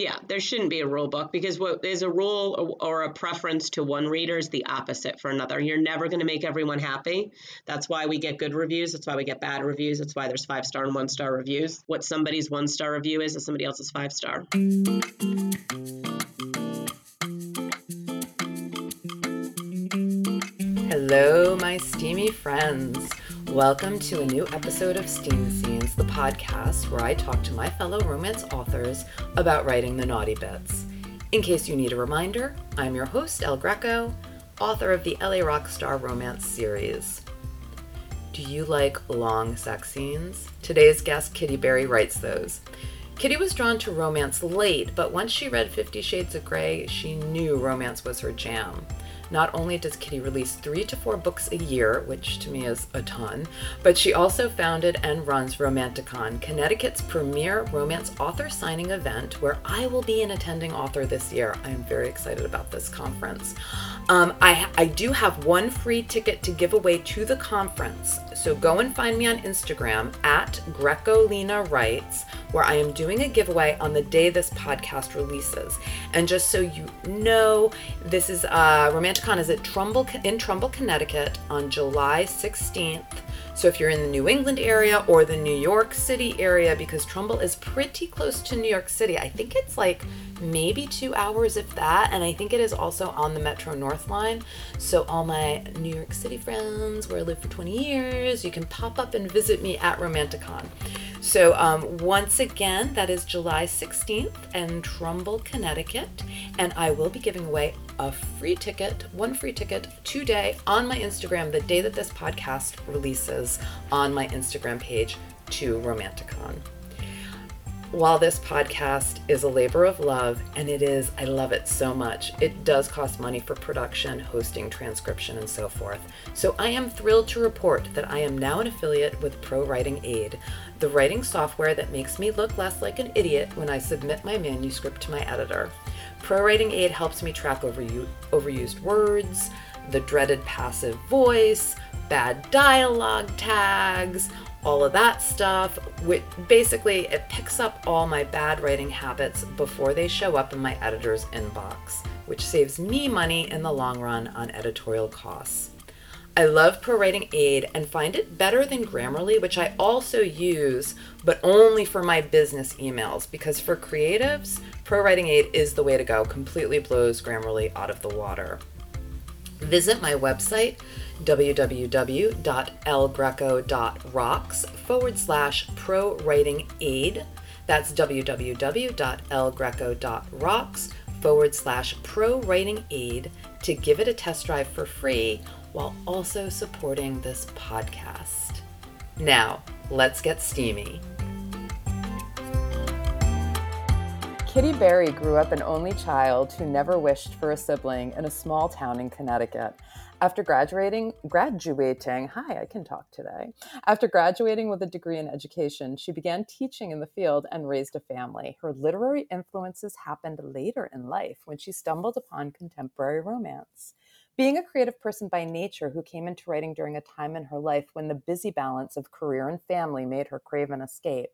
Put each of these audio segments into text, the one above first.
Yeah, there shouldn't be a rule book because what is a rule or a preference to one reader is the opposite for another. You're never going to make everyone happy. That's why we get good reviews. That's why we get bad reviews. That's why there's five star and one star reviews. What somebody's one star review is is somebody else's five star. Hello, my steamy friends. Welcome to a new episode of Steam Scenes, the podcast where I talk to my fellow romance authors about writing the naughty bits. In case you need a reminder, I'm your host, El Greco, author of the LA Rockstar Romance series. Do you like long sex scenes? Today's guest, Kitty Berry, writes those. Kitty was drawn to romance late, but once she read Fifty Shades of Grey, she knew romance was her jam. Not only does Kitty release three to four books a year, which to me is a ton, but she also founded and runs Romanticon, Connecticut's premier romance author signing event, where I will be an attending author this year. I am very excited about this conference. Um, I, I do have one free ticket to give away to the conference. So go and find me on Instagram at Grecolina Writes, where I am doing a giveaway on the day this podcast releases. And just so you know, this is uh, Romanticon is at Trumbull in Trumbull, Connecticut on July 16th. So if you're in the New England area or the New York City area, because Trumbull is pretty close to New York City, I think it's like maybe two hours, if that. And I think it is also on the Metro North line. So, all my New York City friends where I lived for 20 years, you can pop up and visit me at Romanticon. So, um, once again, that is July 16th in Trumbull, Connecticut. And I will be giving away a free ticket, one free ticket today on my Instagram, the day that this podcast releases on my Instagram page to Romanticon while this podcast is a labor of love, and it is, I love it so much, it does cost money for production, hosting, transcription, and so forth. So I am thrilled to report that I am now an affiliate with Pro Writing Aid, the writing software that makes me look less like an idiot when I submit my manuscript to my editor. Pro Writing Aid helps me track overu- overused words, the dreaded passive voice, bad dialogue tags, all of that stuff. Which basically, it picks up all my bad writing habits before they show up in my editor's inbox, which saves me money in the long run on editorial costs. I love Pro Writing Aid and find it better than Grammarly, which I also use, but only for my business emails because for creatives, Pro Writing Aid is the way to go, completely blows Grammarly out of the water. Visit my website, www.elgreco.rocks forward slash pro writing aid. That's www.elgreco.rocks forward slash pro writing aid to give it a test drive for free while also supporting this podcast. Now, let's get steamy. Kitty Berry grew up an only child who never wished for a sibling in a small town in Connecticut. After graduating, graduating, hi, I can talk today. After graduating with a degree in education, she began teaching in the field and raised a family. Her literary influences happened later in life when she stumbled upon contemporary romance. Being a creative person by nature who came into writing during a time in her life when the busy balance of career and family made her crave an escape,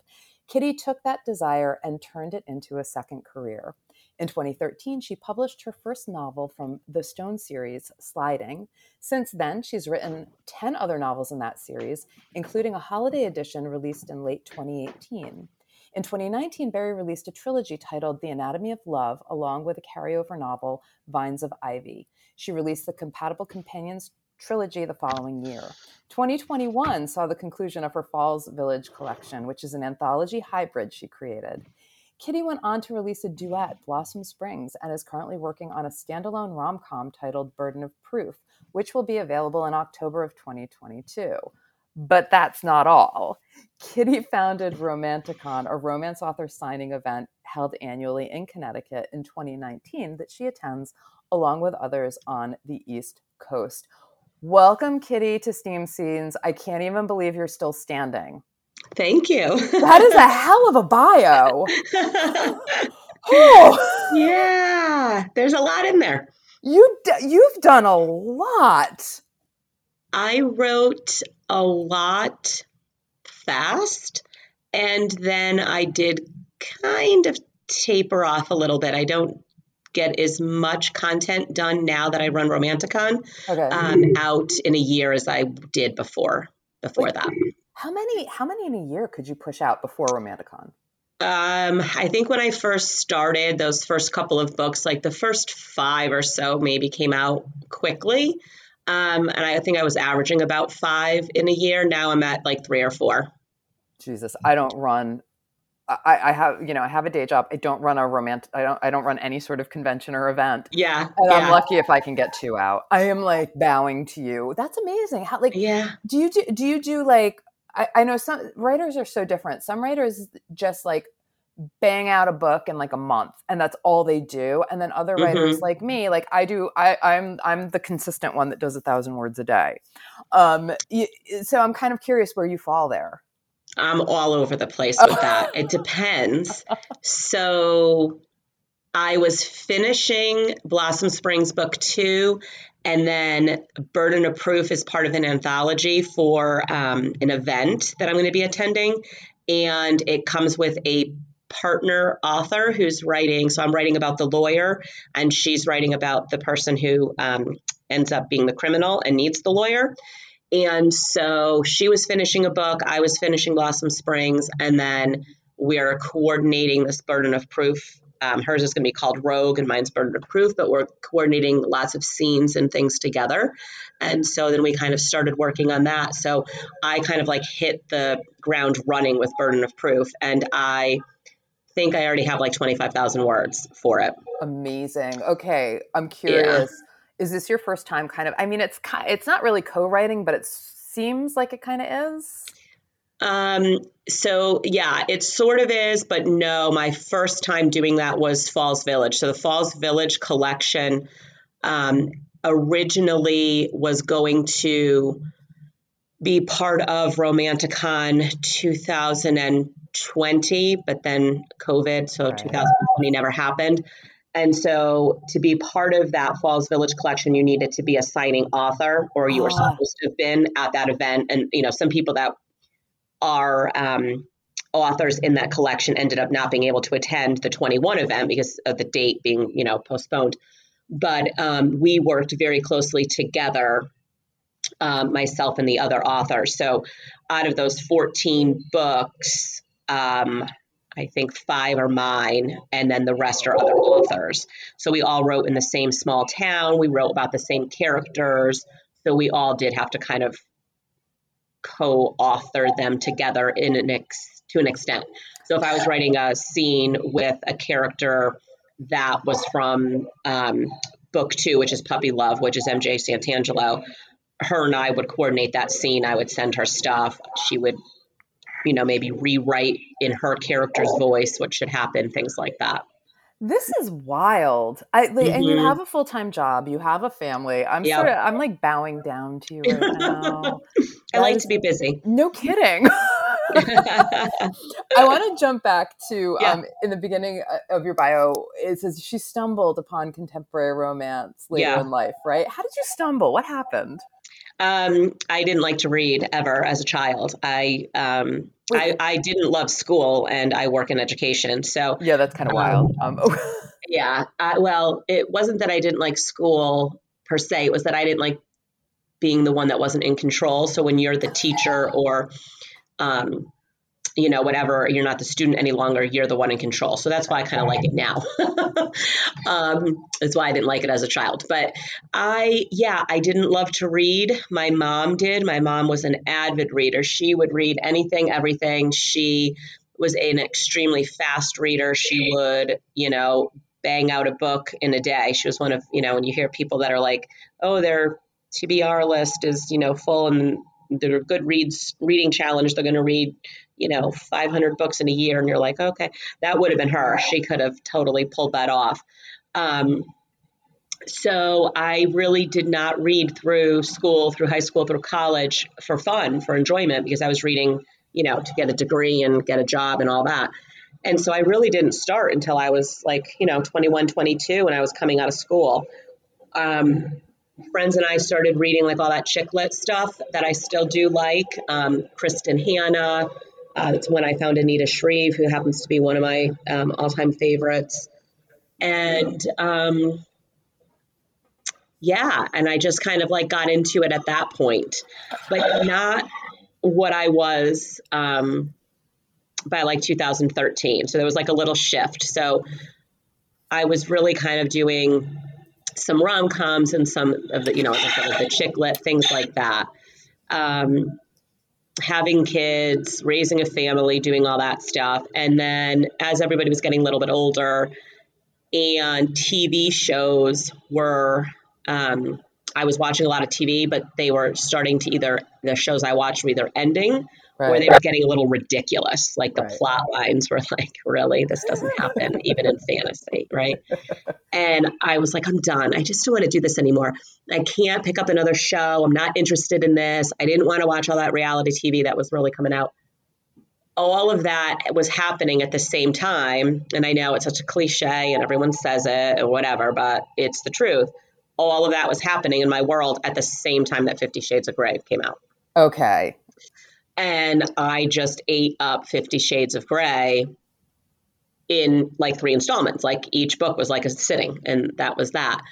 Kitty took that desire and turned it into a second career. In 2013, she published her first novel from the Stone series, Sliding. Since then, she's written 10 other novels in that series, including a holiday edition released in late 2018. In 2019, Berry released a trilogy titled The Anatomy of Love, along with a carryover novel, Vines of Ivy. She released the Compatible Companions trilogy the following year. 2021 saw the conclusion of her Falls Village collection, which is an anthology hybrid she created. Kitty went on to release a duet, Blossom Springs, and is currently working on a standalone rom com titled Burden of Proof, which will be available in October of 2022. But that's not all. Kitty founded Romanticon, a romance author signing event held annually in Connecticut in 2019 that she attends along with others on the East Coast. Welcome, Kitty, to Steam Scenes. I can't even believe you're still standing. Thank you. that is a hell of a bio. oh. Yeah, there's a lot in there. You d- you've done a lot. I wrote a lot fast and then I did kind of taper off a little bit. I don't get as much content done now that I run Romanticon okay. um, out in a year as I did before before that. How many how many in a year could you push out before Romanticon? Um, I think when I first started, those first couple of books, like the first five or so, maybe came out quickly. Um, and I think I was averaging about five in a year. Now I'm at like three or four. Jesus, I don't run. I, I have, you know, I have a day job. I don't run a romantic. I don't. I don't run any sort of convention or event. Yeah, and yeah. I'm lucky if I can get two out. I am like bowing to you. That's amazing. How like yeah. Do you do? Do you do like I, I know some writers are so different. Some writers just like bang out a book in like a month and that's all they do. And then other writers mm-hmm. like me like i do i i'm i'm the consistent one that does a thousand words a day. Um so i'm kind of curious where you fall there. I'm all over the place with that. It depends. So i was finishing blossom springs book two and then Burden of Proof is part of an anthology for um, an event that I'm going to be attending. And it comes with a partner author who's writing. So I'm writing about the lawyer, and she's writing about the person who um, ends up being the criminal and needs the lawyer. And so she was finishing a book, I was finishing Blossom Springs, and then we're coordinating this burden of proof um, hers is going to be called Rogue and mine's Burden of Proof, but we're coordinating lots of scenes and things together. And so then we kind of started working on that. So I kind of like hit the ground running with Burden of Proof. And I think I already have like 25,000 words for it. Amazing. Okay. I'm curious. Yeah. Is this your first time kind of, I mean, it's, it's not really co-writing, but it seems like it kind of is. Um, so yeah, it sort of is, but no, my first time doing that was Falls Village. So the Falls Village collection um, originally was going to be part of Romanticon 2020, but then COVID, so 2020 never happened. And so to be part of that Falls Village collection, you needed to be a signing author or you were ah. supposed to have been at that event. And, you know, some people that our um, authors in that collection ended up not being able to attend the 21 event because of the date being, you know, postponed. But um, we worked very closely together, um, myself and the other authors. So out of those 14 books, um, I think five are mine, and then the rest are other authors. So we all wrote in the same small town. We wrote about the same characters. So we all did have to kind of co-author them together in an ex- to an extent. So if I was writing a scene with a character that was from um, book two, which is Puppy Love, which is MJ Santangelo, her and I would coordinate that scene. I would send her stuff. She would, you know, maybe rewrite in her character's voice what should happen, things like that. This is wild. I like, mm-hmm. and you mm-hmm. have a full time job. You have a family. I'm yep. sort of I'm like bowing down to you right now. I like to be busy. No kidding. I want to jump back to yeah. um, in the beginning uh, of your bio. It says she stumbled upon contemporary romance later yeah. in life. Right? How did you stumble? What happened? Um, I didn't like to read ever as a child. I um, I, I, didn't love school, and I work in education. So yeah, that's kind of um, wild. Um, yeah. I, well, it wasn't that I didn't like school per se. It was that I didn't like being the one that wasn't in control. So when you're the teacher or um, you know, whatever, you're not the student any longer, you're the one in control. So that's why I kind of like it now. um, that's why I didn't like it as a child. But I, yeah, I didn't love to read. My mom did. My mom was an avid reader. She would read anything, everything. She was an extremely fast reader. She would, you know, bang out a book in a day. She was one of, you know, when you hear people that are like, oh, their TBR list is, you know, full and their Goodreads reading challenge, they're going to read you know 500 books in a year and you're like okay that would have been her. She could have totally pulled that off. Um, so i really did not read through school through high school through college for fun for enjoyment because i was reading you know to get a degree and get a job and all that. And so i really didn't start until i was like you know 21 22 when i was coming out of school. Um, friends and I started reading like all that chick lit stuff that I still do like. Um, Kristin Hannah, Uh, it's when I found Anita Shreve, who happens to be one of my um, all time favorites. And um, yeah, and I just kind of like got into it at that point, but not what I was um, by like 2013. So there was like a little shift. So I was really kind of doing some rom coms and some of the, you know, the chick lit, things like that. Um, having kids, raising a family, doing all that stuff. And then as everybody was getting a little bit older and TV shows were, um, I was watching a lot of TV, but they were starting to either, the shows I watched were either ending right. or they were getting a little ridiculous. Like the right. plot lines were like, really, this doesn't happen even in fantasy, right? and I was like, I'm done. I just don't want to do this anymore. I can't pick up another show. I'm not interested in this. I didn't want to watch all that reality TV that was really coming out. All of that was happening at the same time. And I know it's such a cliche and everyone says it or whatever, but it's the truth. All of that was happening in my world at the same time that Fifty Shades of Grey came out. Okay and I just ate up Fifty Shades of Grey in like three installments. Like each book was like a sitting, and that was that.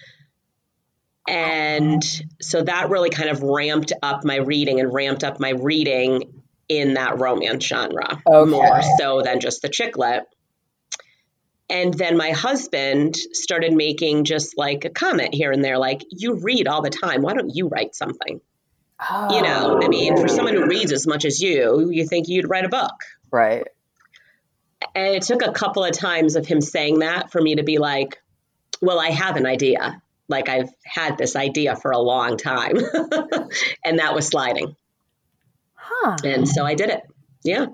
And so that really kind of ramped up my reading and ramped up my reading in that romance genre okay. more so than just the chick lit. And then my husband started making just like a comment here and there, like, you read all the time. Why don't you write something? Oh, you know, I oh, mean, for someone who reads as much as you, you think you'd write a book. Right. And it took a couple of times of him saying that for me to be like, well, I have an idea. Like I've had this idea for a long time. and that was sliding. Huh. And so I did it. Yeah.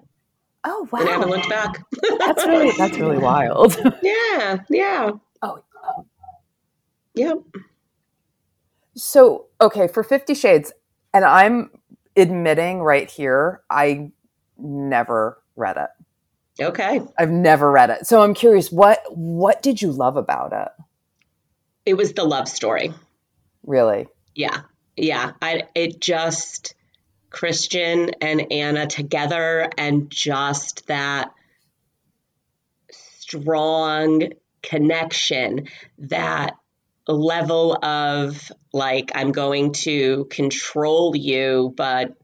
Oh wow. And I haven't looked back. that's really that's really wild. yeah, yeah. Oh. Yep. So, okay, for 50 Shades, and I'm admitting right here, I never read it. Okay. I've never read it. So I'm curious, what what did you love about it? It was the love story. Really? Yeah. Yeah. I it just Christian and Ana together and just that strong connection that level of like I'm going to control you, but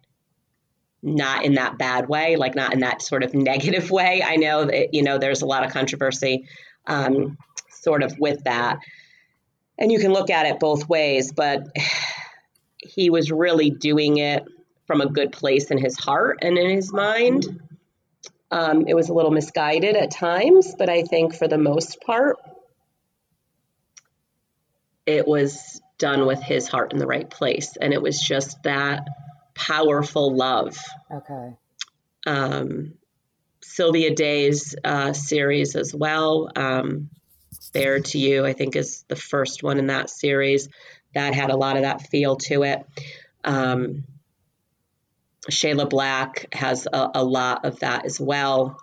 not in that bad way, like not in that sort of negative way. I know that you know there's a lot of controversy um, sort of with that, and you can look at it both ways. But he was really doing it from a good place in his heart and in his mind. Um, it was a little misguided at times, but I think for the most part, it was done with his heart in the right place. And it was just that powerful love. Okay. Um, Sylvia Day's uh, series as well. Um, Bared to You, I think, is the first one in that series that had a lot of that feel to it. Um, Shayla Black has a, a lot of that as well.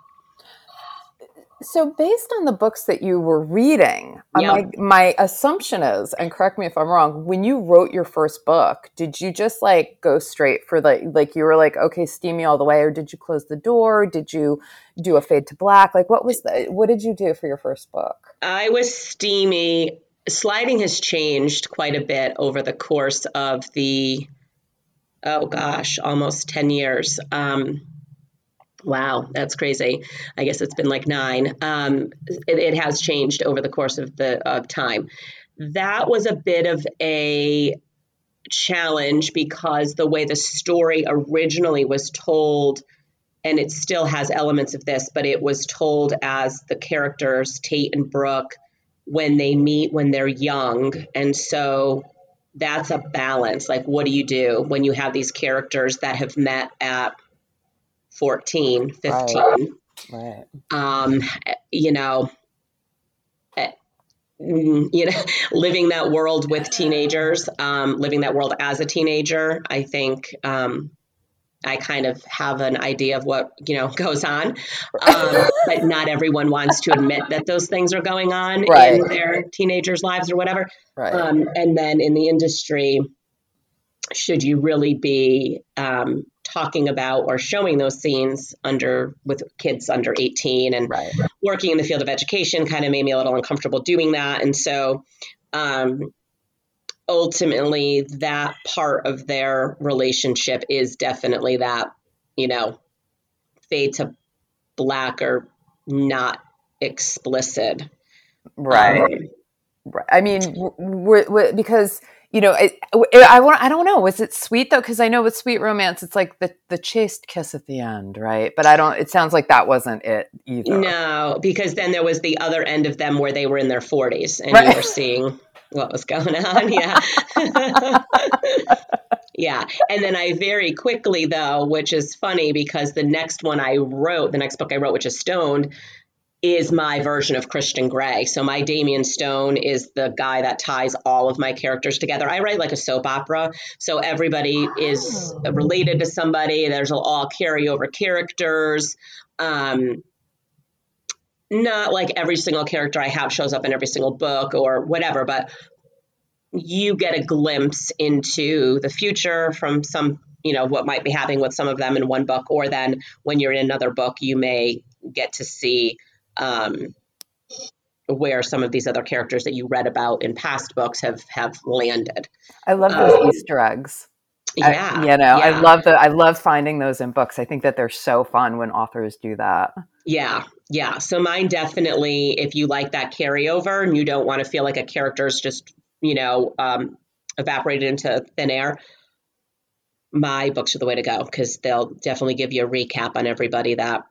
So, based on the books that you were reading, uh, my, my assumption is, and correct me if I'm wrong, when you wrote your first book, did you just like go straight for the, like, you were like, okay, steamy all the way, or did you close the door? Did you do a fade to black? Like, what was the, what did you do for your first book? I was steamy. Sliding has changed quite a bit over the course of the, oh gosh, almost 10 years. Um, Wow, that's crazy. I guess it's been like nine. Um, it, it, has changed over the course of the of time. That was a bit of a challenge because the way the story originally was told, and it still has elements of this, but it was told as the characters Tate and Brooke when they meet when they're young, and so that's a balance. Like, what do you do when you have these characters that have met at 14, 15. Right. right. Um, you know, eh, mm, you know, living that world with teenagers, um, living that world as a teenager, I think um, I kind of have an idea of what you know goes on, um, but not everyone wants to admit that those things are going on right. in their teenagers' lives or whatever. Right. Um, and then in the industry, should you really be um, talking about or showing those scenes under with kids under 18 and Right. working in the field of education kind of made me a little uncomfortable doing that and so um, ultimately that part of their relationship is definitely that you know fade to black or not explicit Right. Um, Right. I mean, w- w- w- because you know, I, I, I don't know. Was it sweet though? Because I know with sweet romance, it's like the the chaste kiss at the end, right? But I don't. It sounds like that wasn't it either. No, because then there was the other end of them where they were in their 40s and Right. you were seeing what was going on. Yeah. yeah. And then I very quickly, though, which is funny because the next one I wrote, the next book I wrote, which is Stoned, is my version of Christian Grey. So my Damien Stone is the guy that ties all of my characters together. I write like a soap opera, so everybody is Oh. related to somebody. There's all carryover characters. Um, not like every single character I have shows up in every single book or whatever, but you get a glimpse into the future from some, you know, what might be happening with some of them in one book, or then when you're in another book, you may get to see um, where some of these other characters that you read about in past books have have landed. I love those Um, Easter eggs. I- Yeah, you know, I love the. I love finding those in books. I think that they're so fun when authors do that. Yeah, yeah. So mine definitely, if you like that carryover and you don't want to feel like a character's just, you know, um, evaporated into thin air, my books are the way to go because they'll definitely give you a recap on everybody that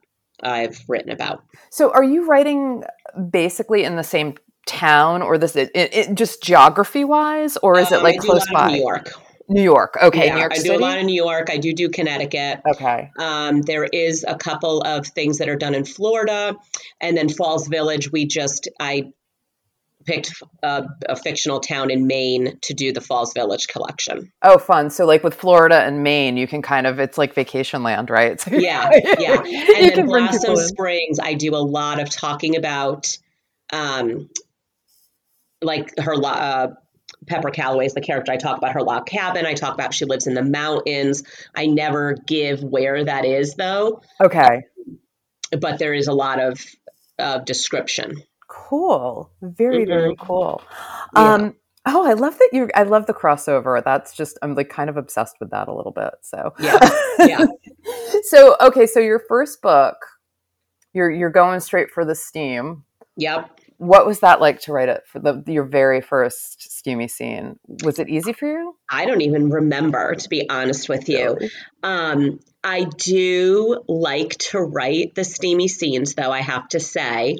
I've written about. So, are you writing basically in the same town, or this it, it, just geography wise, or is it Um, like I do close a lot of by? New York. New York. Okay, yeah, New York I City. do a lot in New York. I do do Connecticut. okay. Um, there is a couple of things that are done in Florida, and then Falls Village. We just I picked a, a fictional town in Maine to do the Falls Village collection. Oh, fun. So, like with Florida and Maine, you can kind of it's like vacation land, right? So Yeah, yeah. And you then Blossom. Springs, I do a lot of talking about, um, like her uh, Pepper Calloway is the character. I talk about her log cabin. I talk about she lives in the mountains. I never give where that is though, Okay. but there is a lot of of description. Cool. Very, very cool. Yeah. Um oh, I love that you I love the crossover. That's just I'm like kind of obsessed with that a little bit. So Yeah. Yeah. so okay, so your first book, you're you're going straight for the steam. Yep. What was that like to write it for the your very first steamy scene? Was it easy for you? I don't even remember, to be honest with you. Um, I do like to write the steamy scenes, though, I have to say.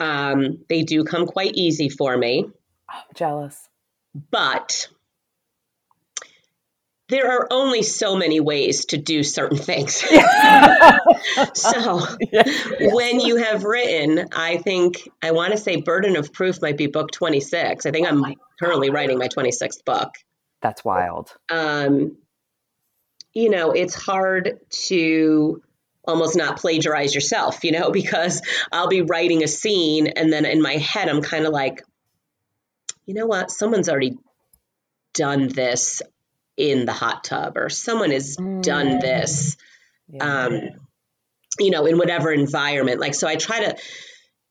Um, they do come quite easy for me, I'm jealous. but there are only so many ways to do certain things. so when you have written, I think, I want to say Burden of Proof might be book 26. I think I'm currently writing my 26th book. That's wild. um, you know, it's hard to almost not plagiarize yourself, you know, because I'll be writing a scene and then in my head, I'm kind of like, you know what? Someone's already done this in the hot tub or someone has done this, Yeah. um, you know, in whatever environment. Like, so I try to,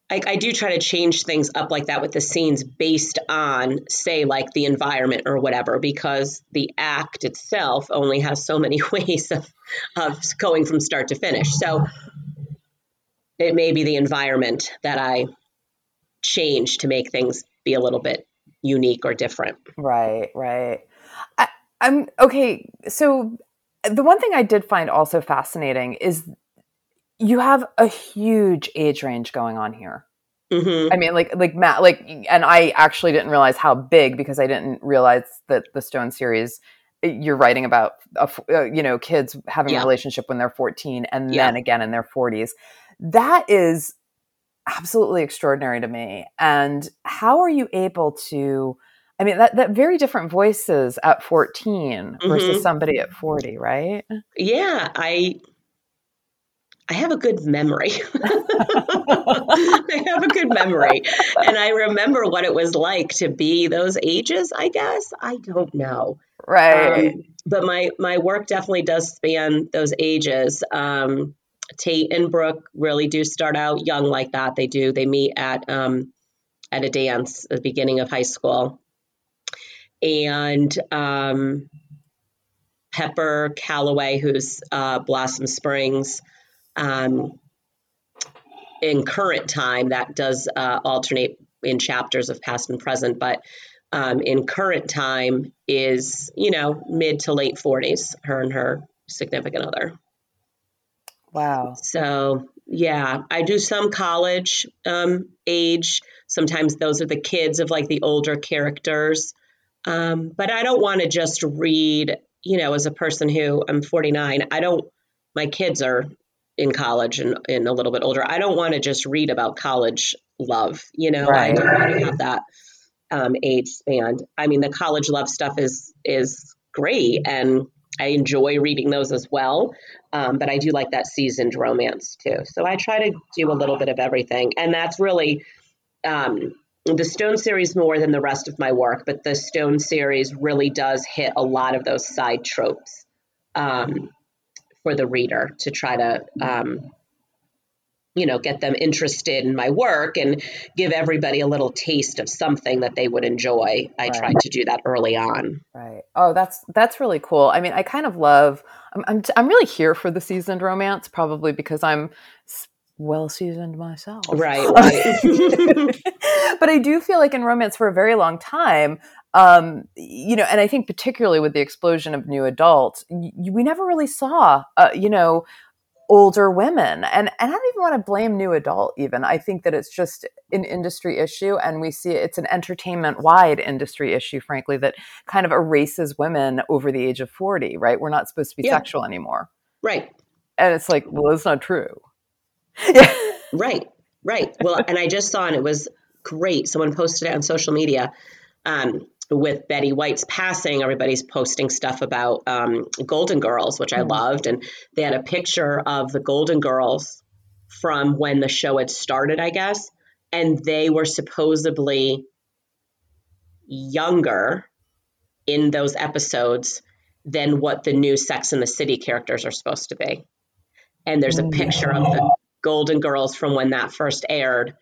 I, I do try to change things up like that with the scenes based on, say, like the environment or whatever, because the act itself only has so many ways of, of going from start to finish. So it may be the environment that I change to make things be a little bit unique or different. Right, right. I'm okay. So the one thing I did find also fascinating is you have a huge age range going on here. hmm I mean, like, like Matt, like, and I actually didn't realize how big because I didn't realize that the Stone series you're writing about, uh, you know, kids having Yeah. a relationship when they're 14 and Yeah. then again in their 40s. That is absolutely extraordinary to me. And how are you able to? I mean, that that very different voices at 14 versus Mhm. somebody at 40, right? Yeah, I I have a good memory. I have a good memory. And I remember what it was like to be those ages, I guess. I don't know. Right. Um, but my my work definitely does span those ages. Um, Tate and Brooke really do start out young like that. They do. They meet at um, at a dance at the beginning of high school, and um, Pepper Calloway, who's uh, Blossom Springs. Um, in current time, that does uh, alternate in chapters of past and present, but um, in current time is, you know, mid to late 40s, her and her significant other. Wow. So, yeah, I do some college um, age. Sometimes those are the kids of like the older characters. Um, but I don't want to just read, you know, as a person who I'm 49, I don't, my kids are in college and, and a little bit older. I don't want to just read about college love, you know, Right. I don't want to have that um, age span. I mean, the college love stuff is, is great and I enjoy reading those as well. Um, but I do like that seasoned romance too. So I try to do a little bit of everything. And that's really um, the Stone series more than the rest of my work, but the Stone series really does hit a lot of those side tropes um, for the reader to try to, um, you know, get them interested in my work and give everybody a little taste of something that they would enjoy. I Right. tried to do that early on. Right. Oh, that's that's really cool. I mean, I kind of love. I'm I'm, I'm really here for the seasoned romance, probably because I'm s- well seasoned myself. Right, right. but I do feel like in romance for a very long time, um, you know, and I think particularly with the explosion of new adults, y- we never really saw, uh, you know, older women, and and I don't even want to blame new adult. Even I think that it's just an industry issue, and we see it's an entertainment wide industry issue, frankly, that kind of erases women over the age of forty. Right? We're not supposed to be Yeah. sexual anymore, right. and it's like, well, that's not true. Yeah. Right, right. Well, and I just saw, and it was great. Someone posted it on social media. Um, with Betty White's passing, everybody's posting stuff about um, Golden Girls, which I Mm. loved, and they had a picture of the Golden Girls from when the show had started, I guess, and they were supposedly younger in those episodes than what the new Sex and the City characters are supposed to be. And there's a Mm. picture of the Golden Girls from when that first aired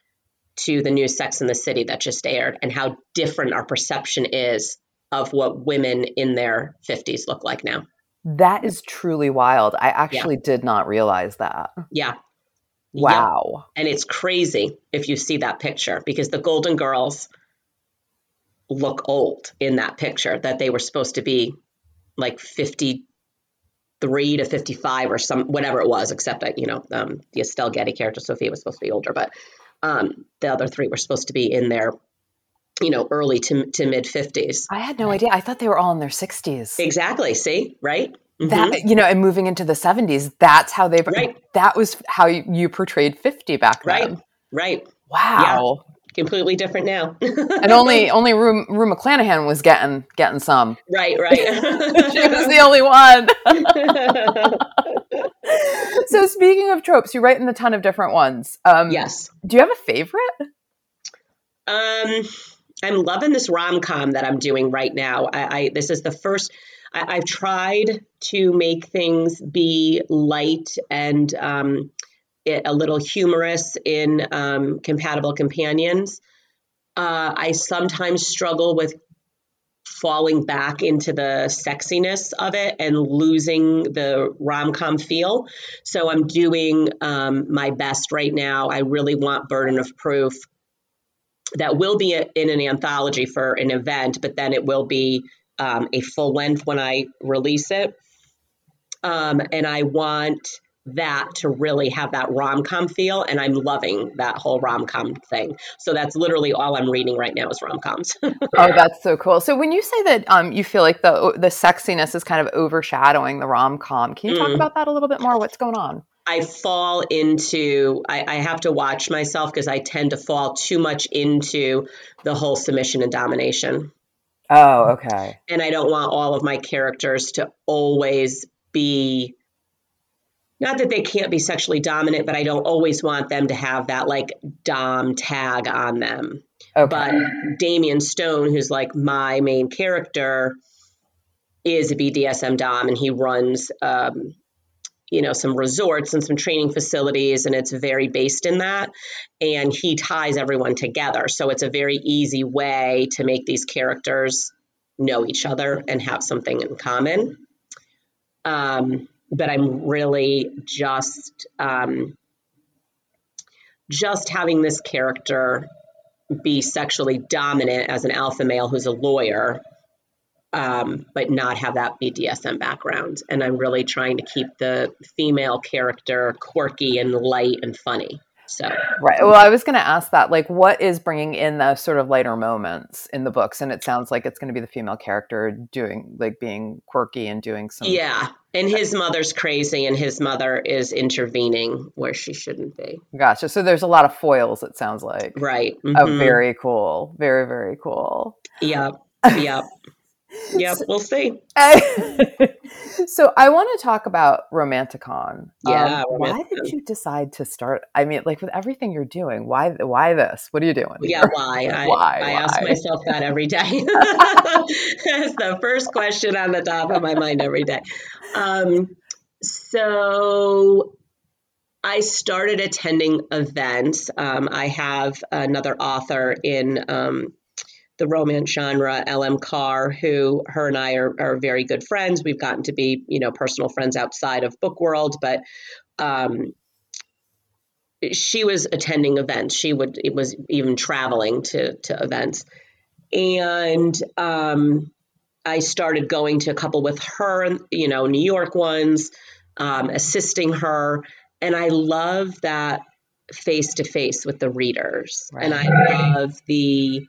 to the new Sex and the City that just aired, and how different our perception is of what women in their 50s look like now. That is truly wild. I actually did not realize that. Yeah. Wow. And it's crazy if you see that picture because the Golden Girls look old in that picture that they were supposed to be like 53 to 55 or some whatever it was except that you know um, the Estelle Getty character Sophia was supposed to be older but um, the other three were supposed to be in their you know early to, to mid 50s I had no idea. I thought they were all in their 60s. exactly see right Mhm. That you know, and moving into the 70s, that's how they Right. that was how you, you portrayed 50 back right then. right Wow. Completely different now And only only Rue, Rue McClanahan was getting getting some. right right she was the only one. so speaking of tropes, you write in a ton of different ones. Um, yes Do you have a favorite? Um, I'm loving this rom com that I'm doing right now. I, I this is the first. I, I've tried to make things be light and um, a little humorous in um, compatible companions. Uh, I sometimes struggle with falling back into the sexiness of it and losing the rom com feel. So I'm doing um, my best right now. I really want Burden of Proof that will be a, in an anthology for an event, but then it will be um, a full length when I release it. Um, and I want that to really have that rom com feel, and I'm loving that whole rom com thing. So that's literally all I'm reading right now is rom coms. Oh, that's so cool. So when you say that um, you feel like the the sexiness is kind of overshadowing the rom com, can you talk Mm. about that a little bit more? What's going on? I fall into, I, I have to watch myself because I tend to fall too much into the whole submission and domination. Oh, okay. and I don't want all of my characters to always be not that they can't be sexually dominant, but I don't always want them to have that like dom tag on them. Okay. But Damien Stone, who's like my main character, is a BDSM dom, and he runs. Um, you know some resorts and some training facilities and it's very based in that and he ties everyone together so it's a very easy way to make these characters know each other and have something in common um, but i'm really just um, just having this character be sexually dominant as an alpha male who's a lawyer um, but not have that BDSM background. And I'm really trying to keep the female character quirky and light and funny. So right. Well, I was going to ask that. Like, what is bringing in the sort of lighter moments in the books? And it sounds like it's going to be the female character doing, like, being quirky and doing some. Yeah, and his mother's crazy, and his mother is intervening where she shouldn't be. Gotcha. So there's a lot of foils. It sounds like. Right. Mm-hmm. Oh, very cool. Very very cool. Yep. Yep. Yeah, we'll see. so I want to talk about Romanticon. Yeah. Um, why did you decide to start? I mean, like with everything you're doing, why why this? What are you doing? Yeah, why? I, why? I ask myself that every day. That's the first question on the top of my mind every day. Um, so I started attending events. Um, I have another author in um, the romance genre, LM Carr, who her and I are, are very good friends. We've gotten to be, you know, personal friends outside of book world, but um, she was attending events. She would it was even traveling to to events, and um, I started going to a couple with her, you know, New York ones, um, assisting her, and I love that face to face with the readers, right. and I love the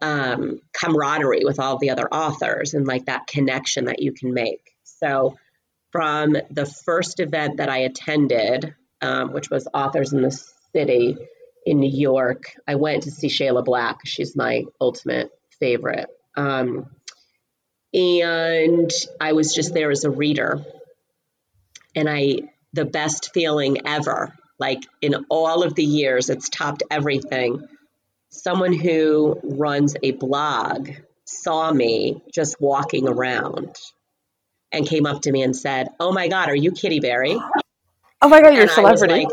um, camaraderie with all the other authors and like that connection that you can make. So, from the first event that I attended, um, which was Authors in the City in New York, I went to see Shayla Black. She's my ultimate favorite. Um, and I was just there as a reader. And I, the best feeling ever, like in all of the years, it's topped everything someone who runs a blog saw me just walking around and came up to me and said, "Oh my God, are you Kitty Berry?" Oh my God, you're and a celebrity! Like,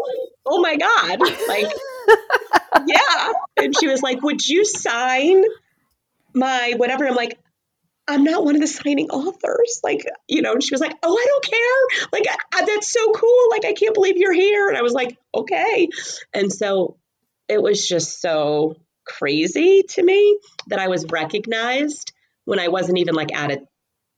oh my God, like yeah. And she was like, "Would you sign my whatever?" I'm like, I'm not one of the signing authors. Like, you know, and she was like, Oh, I don't care. Like, I, that's so cool. Like, I can't believe you're here. And I was like, Okay. And so it was just so crazy to me that I was recognized when I wasn't even like at a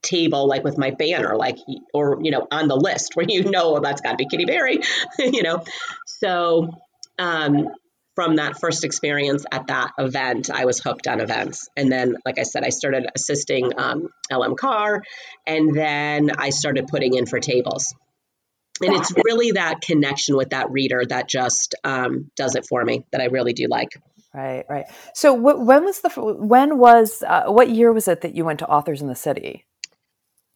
table like with my banner like or you know on the list where you know well, that's got to be Kitty Berry you know? So um from that first experience at that event I was hooked on events. And then like I said I started assisting um, LM Carr and then I started putting in for tables. And it's really that connection with that reader that just um, does it for me that I really do like Right, right. So wh- when was the when was uh, what year was it that you went to Authors in the City?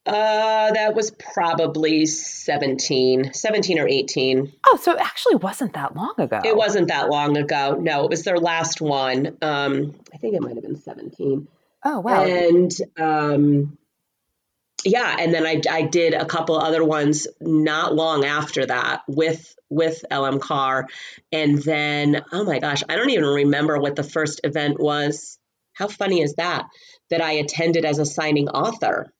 Uh, that was probably 17, 17 or 18. Oh, so it actually wasn't that long ago. It wasn't that long ago. No, it was their last one. Um, I think it might have been 17. Oh, wow. And um, yeah, and then I, I did a couple other ones not long after that with with LM Carr, and then oh my gosh, I don't even remember what the first event was. How funny is that? That I attended as a signing author.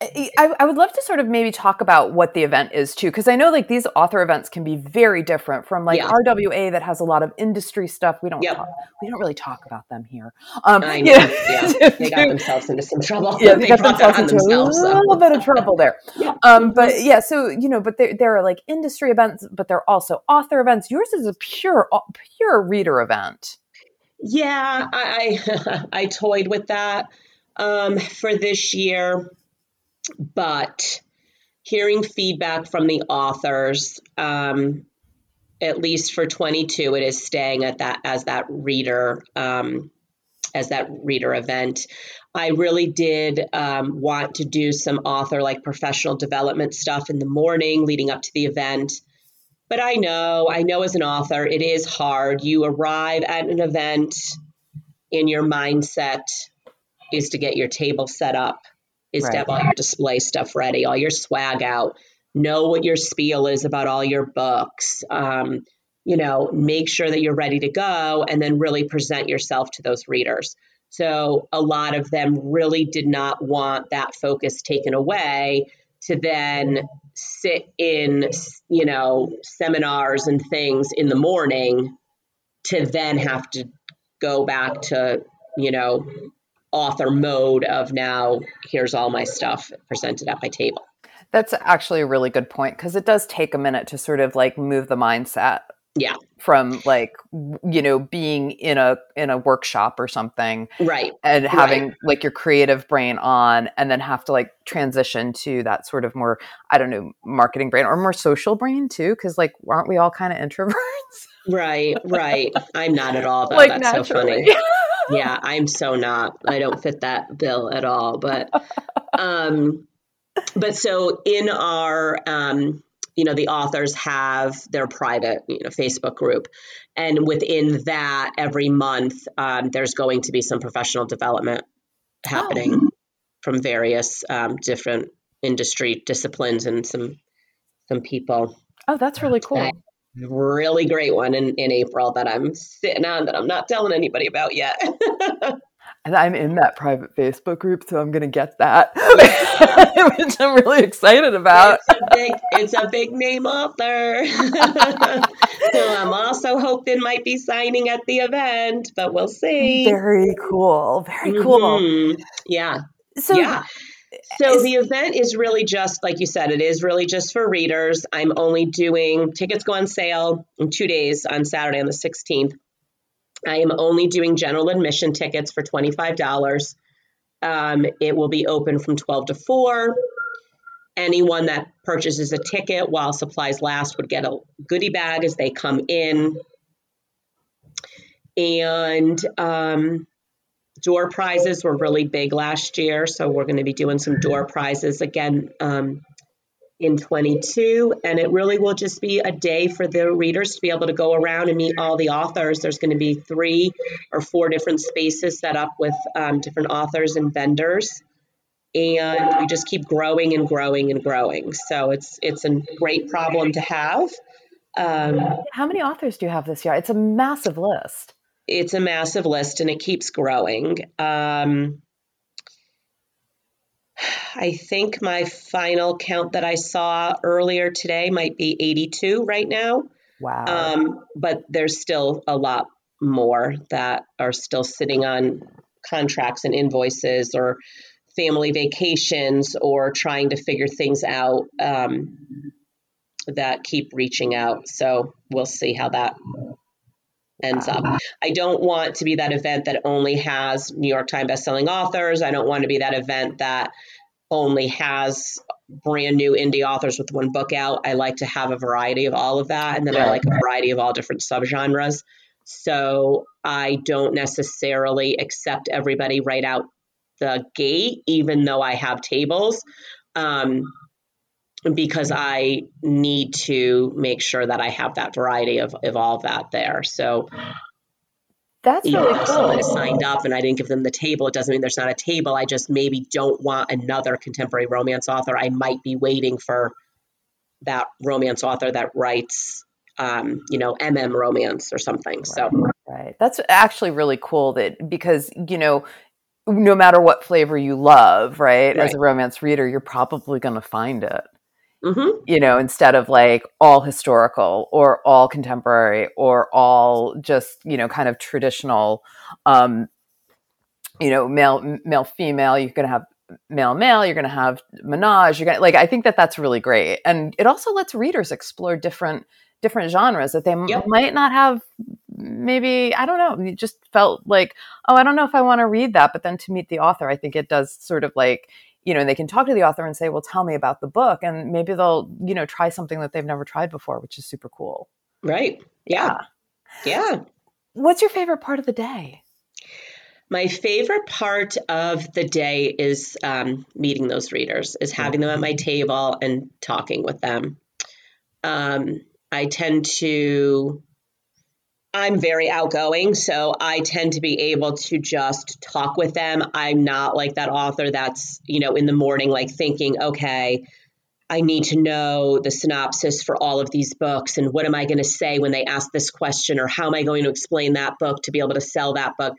I, I, would love to sort of maybe talk about what the event is too, because I know like these author events can be very different from like yeah. RWA that has a lot of industry stuff. We don't yep. talk, we don't really talk about them here. Um, I know. Yeah. yeah. they got themselves into some trouble. Yeah, they, they got themselves into themselves, a little so. bit of trouble there. yeah. Um, but yeah, so you know, but there, there are like industry events, but there are also author events. Yours is a pure pure reader event. Yeah, I I, I toyed with that um, for this year but hearing feedback from the authors, um, at least for 22, it is staying at that as that reader um, as that reader event. I really did um, want to do some author like professional development stuff in the morning leading up to the event. But I know, I know as an author, it is hard. You arrive at an event, and your mindset is to get your table set up is right. to have all your display stuff ready, all your swag out, know what your spiel is about all your books. Um, you know, make sure that you're ready to go and then really present yourself to those readers. So a lot of them really did not want that focus taken away to then sit in, you know, seminars and things in the morning to then have to go back to, you know, author mode of now here's all my stuff presented at my table. That's actually a really good point because it does take a minute to sort of like move the mindset yeah from like you know being in a in a workshop or something right and having right. like your creative brain on and then have to like transition to that sort of more i don't know marketing brain or more social brain too because like aren't we all kind of introverts right right i'm not at all though like that's naturally. so funny yeah i'm so not. I don't fit that bill at all but um but so in our um you know the authors have their private you know facebook group. And within that every month um, there's going to be some professional development happening oh. from various um, different industry disciplines and some some people. Oh that's really cool really great one in, in april that i'm sitting on that i'm not telling anybody about yet and I'm in that private Facebook group, so I'm going to get that, which I'm really excited about. It's a big, it's a big name author. so I'm also hoping might be signing at the event, but we'll see. Very cool. Very cool. Mm-hmm. Yeah. So yeah. So the event is really just like you said, it is really just for readers. I'm only doing tickets go on sale in two days on Saturday on the 16th. I am only doing general admission tickets for $25. Um, it will be open from 12 to 4. Anyone that purchases a ticket while supplies last would get a goodie bag as they come in. And um, door prizes were really big last year, so we're going to be doing some door prizes again um, in 22 and it really will just be a day for the readers to be able to go around and meet all the authors. There's going to be three or four different spaces set up with um, different authors and vendors and we just keep growing and growing and growing. So it's it's a great problem to have. Um, how many authors do you have this year? It's a massive list it's a massive list and it keeps growing um, I think my final count that I saw earlier today might be 82 right now. Wow. Um, but there's still a lot more that are still sitting on contracts and invoices or family vacations or trying to figure things out um, that keep reaching out. So we'll see how that ends up. I don't want to be that event that only has New York Times bestselling authors. I don't want to be that event that only has brand new indie authors with one book out. I like to have a variety of all of that. And then I like a variety of all different subgenres. So I don't necessarily accept everybody right out the gate, even though I have tables. Um, because I need to make sure that I have that variety of, of all of that there. So that's really know, cool. someone has signed up and I didn't give them the table, it doesn't mean there's not a table. I just maybe don't want another contemporary romance author. I might be waiting for that romance author that writes, um, you know, MM romance or something. Right. So, right. That's actually really cool that because, you know, no matter what flavor you love, right, right. as a romance reader, you're probably going to find it. Mm-hmm. You know, instead of like all historical or all contemporary or all just, you know, kind of traditional, um, you know, male, male, female, you're going to have male, male, you're going to have menage, you're going to like, I think that that's really great. And it also lets readers explore different, different genres that they yep. m- might not have maybe i don't know just felt like oh i don't know if i want to read that but then to meet the author i think it does sort of like you know, and they can talk to the author and say, well, tell me about the book. And maybe they'll, you know, try something that they've never tried before, which is super cool. Right. Yeah. Yeah. What's your favorite part of the day? My favorite part of the day is um, meeting those readers, is having them at my table and talking with them. Um, I tend to I'm very outgoing, so I tend to be able to just talk with them. I'm not like that author that's, you know, in the morning, like thinking, okay, I need to know the synopsis for all of these books and what am I going to say when they ask this question or how am I going to explain that book to be able to sell that book.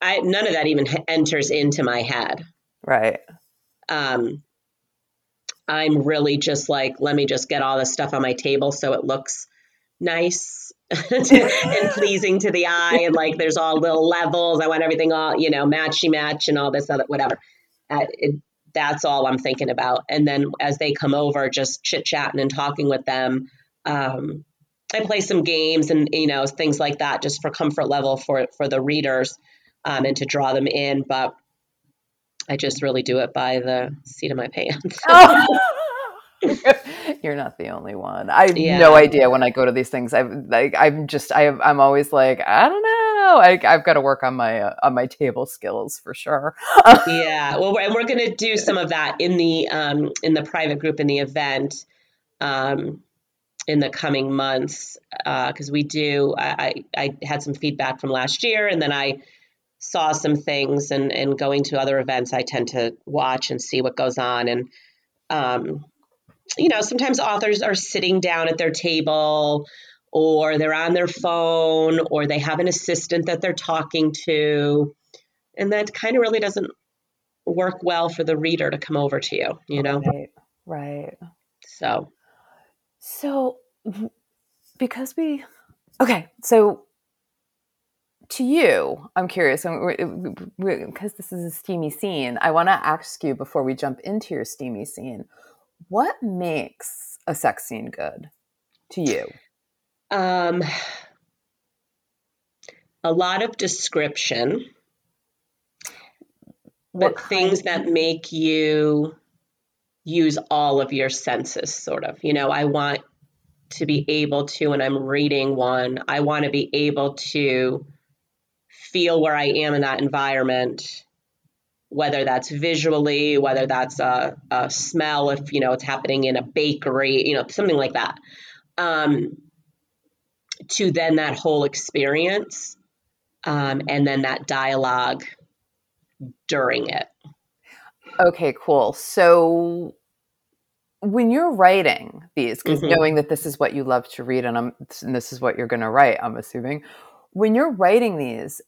I none of that even enters into my head. Right. Um I'm really just like let me just get all this stuff on my table so it looks nice and pleasing to the eye and like there's all little levels. I want everything all, you know, matchy match and all this other whatever. Uh, it, that's all I'm thinking about. And then as they come over, just chit chatting and talking with them. Um, I play some games and you know things like that just for comfort level for for the readers um, and to draw them in. But I just really do it by the seat of my pants. oh. You're not the only one. I have yeah. no idea when I go to these things. I've like I'm just I have, I'm always like I don't know. I, have got to work on my uh, on my table skills for sure. yeah, well, and we're going to do some of that in the um, in the private group in the event um, in the coming months because uh, we do. I, I had some feedback from last year, and then I saw some things and and going to other events. I tend to watch and see what goes on and. Um, you know, sometimes authors are sitting down at their table or they're on their phone or they have an assistant that they're talking to. And that kind of really doesn't work well for the reader to come over to you, you know? Right. Right. So, so because we, okay, so to you, I'm curious because this is a steamy scene. I want to ask you before we jump into your steamy scene what makes a sex scene good to you? Um, a lot of description, but things that make you use all of your senses, sort of. You know, I want to be able to, when I'm reading one, I want to be able to feel where I am in that environment whether that's visually, whether that's a, a, smell, if you know it's happening in a bakery, you know, something like that. Um, to then that whole experience, um, and then that dialogue during it. Okay, cool. So when you're writing these, because mm-hmm. knowing that this is what you love to read and, and this is what you're going to write, I'm assuming, when you're writing these,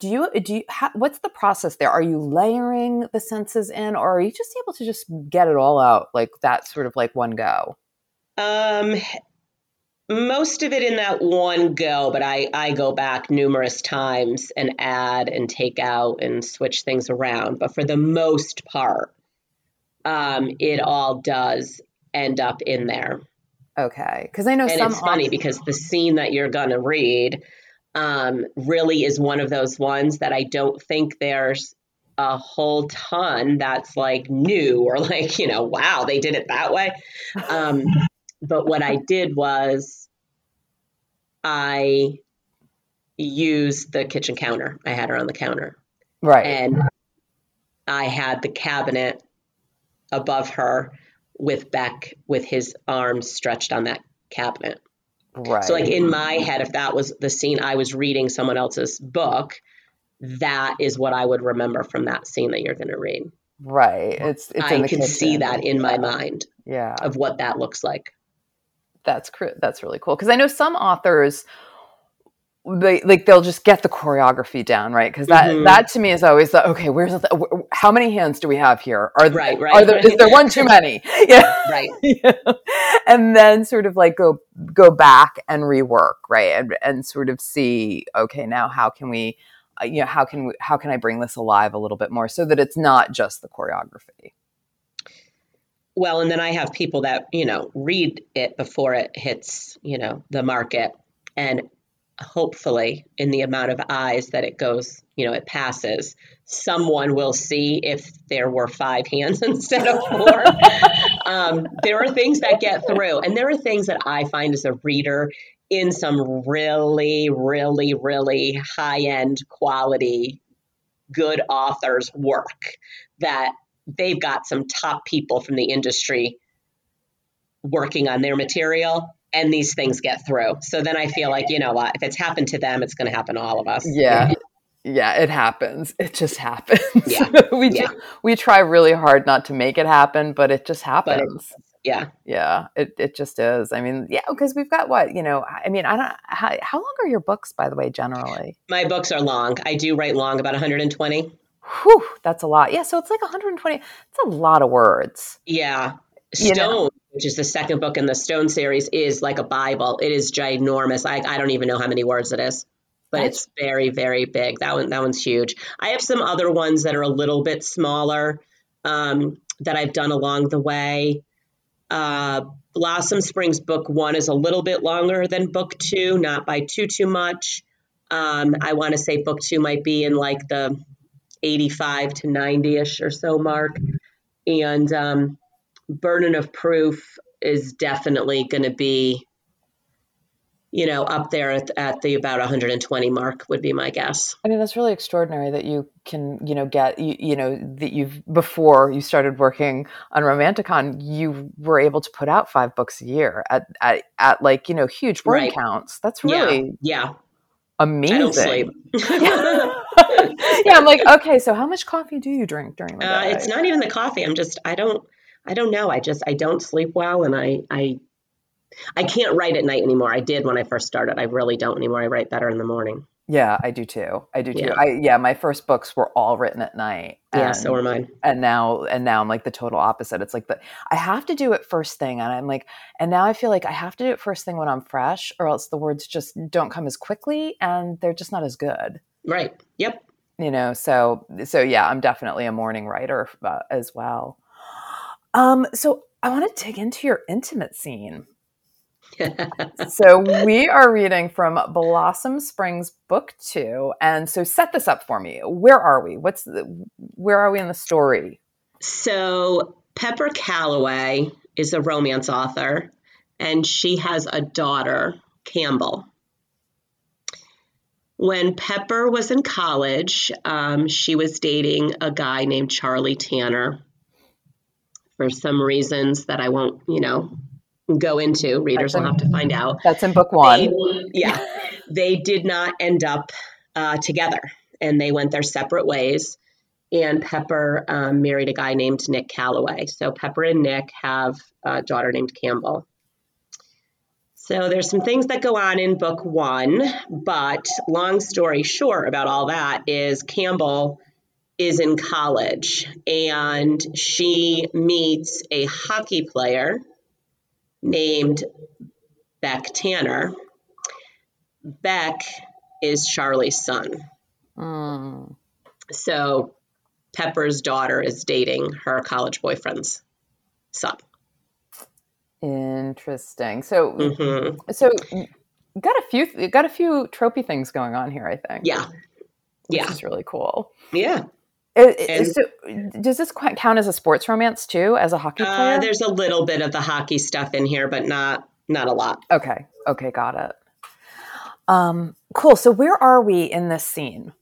do you do you ha, what's the process there? Are you layering the senses in or are you just able to just get it all out like that sort of like one go? Um most of it in that one go but i i go back numerous times and add and take out and switch things around. But for the most part um it all does end up in there. Okay. Because i know and some it's funny because the scene that you're gonna read um, really is one of those ones that I don't think there's a whole ton that's like new or like, you know, wow, they did it that way. Um, but what I did was I used the kitchen counter. I had her on the counter. Right. And I had the cabinet above her with Beck with his arms stretched on that cabinet. Right. So, like in my head, if that was the scene I was reading someone else's book, that is what I would remember from that scene that you're going to read. Right. It's, it's I can see that in my mind. Yeah. Of what that looks like. That's that's really cool because I know some authors they like they'll just get the choreography down right? Because that mm-hmm. that to me is always the okay where's the, how many hands do we have here? Are right right are there right. is there one too many? Yeah. Right. Yeah. and then sort of like go go back and rework right? And, and sort of see okay now how can we uh, you know how can we how can i bring this alive a little bit more so that it's not just the choreography? Well and then i have people that you know read it before it hits you know the market. And hopefully in the amount of eyes that it goes you know it passes someone will see if there were five hands instead of four. Um, there are things that get through and there are things that i find as a reader in some really really really high end quality good authors work that they've got some top people from the industry working on their material and these things get through. So then I feel like, you know what, if it's happened to them, it's going to happen to all of us. Yeah. Yeah, it happens. It just happens. Yeah. we Yeah. we try really hard not to make it happen, but it just happens. Yeah. yeah, it it just is. I mean, yeah, because we've got what, you know, I mean, I don't how, how long are your books by the way generally? My books are long. I do write long, about 120. Whew, that's a lot. Yeah, so it's like 120. It's a lot of words. Yeah. You know. Which is the second book in the Stone series, is like a Bible. It is ginormous. I, I don't even know how many words it is, but That's- it's very, very big. That one, that one's huge. I have some other ones that are a little bit smaller um, that I've done along the way. Uh, Blossom Springs book one is a little bit longer than book two, not by too too much. Um, I want to say book two might be in like the 85 to 90 ish or so mark. And um, Burden of Proof is definitely going to be, you know, up there at, at the about 120 mark, would be my guess. I mean, that's really extraordinary that you can, you know, get, you, you know, that you've, before you started working on Romanticon, you were able to put out five books a year at, at, at like, you know, huge word Right. counts. That's really Yeah. amazing. Don't sleep. yeah, I'm like, okay, so how much coffee do you drink during the Uh, day? it's not even the coffee. I'm just I don't I don't know. I just I don't sleep well, and I I I can't write at night anymore. I did when I first started. I really don't anymore. I write better in the morning. yeah, I do too. I do too. Yeah. I yeah, my first books were all written at night. Yeah, and- so are mine. and now and now I'm like the total opposite. It's like the I have to do it first thing, and I'm like, and now I feel like I have to do it first thing when I'm fresh, or else the words just don't come as quickly, and they're just not as good. Right. Yep. You know, so so yeah, I'm definitely a morning writer uh, as well. Um, so I want to dig into your intimate scene. so we are reading from Blossom Springs book 2 and so set this up for me. Where are we? What's the where are we in the story? So Pepper Calloway is a romance author, and she has a daughter, Campbell. When Pepper was in college, um, she was dating a guy named Charlie Tanner. For some reasons that I won't, you know, go into, readers will have to find out. That's in book 1. They, yeah, they did not end up uh, together, and they went their separate ways. And Pepper um, married a guy named Nick Calloway. So Pepper and Nick have a daughter named Campbell. So there's some things that go on in book one, but long story short about all that is Campbell is in college and she meets a hockey player named Beck Tanner. Beck is Charlie's son. Mm. So Pepper's daughter is dating her college boyfriend's son. Interesting. So, hmm so got a few, got a few tropey things going on here. I think. Yeah. which Yeah. is really cool. Yeah. It- so, does this count as a sports romance too, as a hockey Uh, player? there's a little bit of the hockey stuff in here, but not not a lot. okay. Okay. Got it. Um, cool. So, where are we in this scene?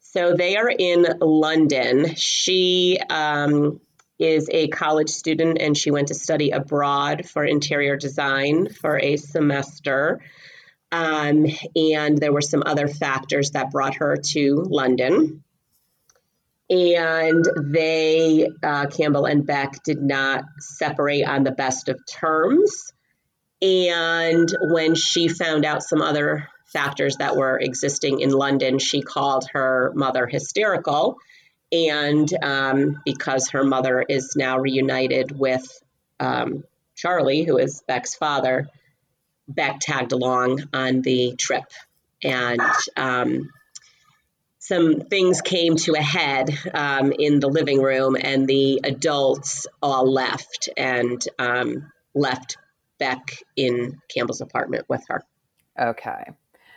So they are in London. She um, is a college student and she went to study abroad for interior design for a semester. Um, and there were some other factors that brought her to London. And they, uh, Campbell and Beck, did not separate on the best of terms. And when she found out some other factors that were existing in London, she called her mother hysterical. And um, because her mother is now reunited with um, Charlie, who is Beck's father, Beck tagged along on the trip. And um, some things came to a head um, in the living room, and the adults all left and um, left Beck in Campbell's apartment with her. Okay.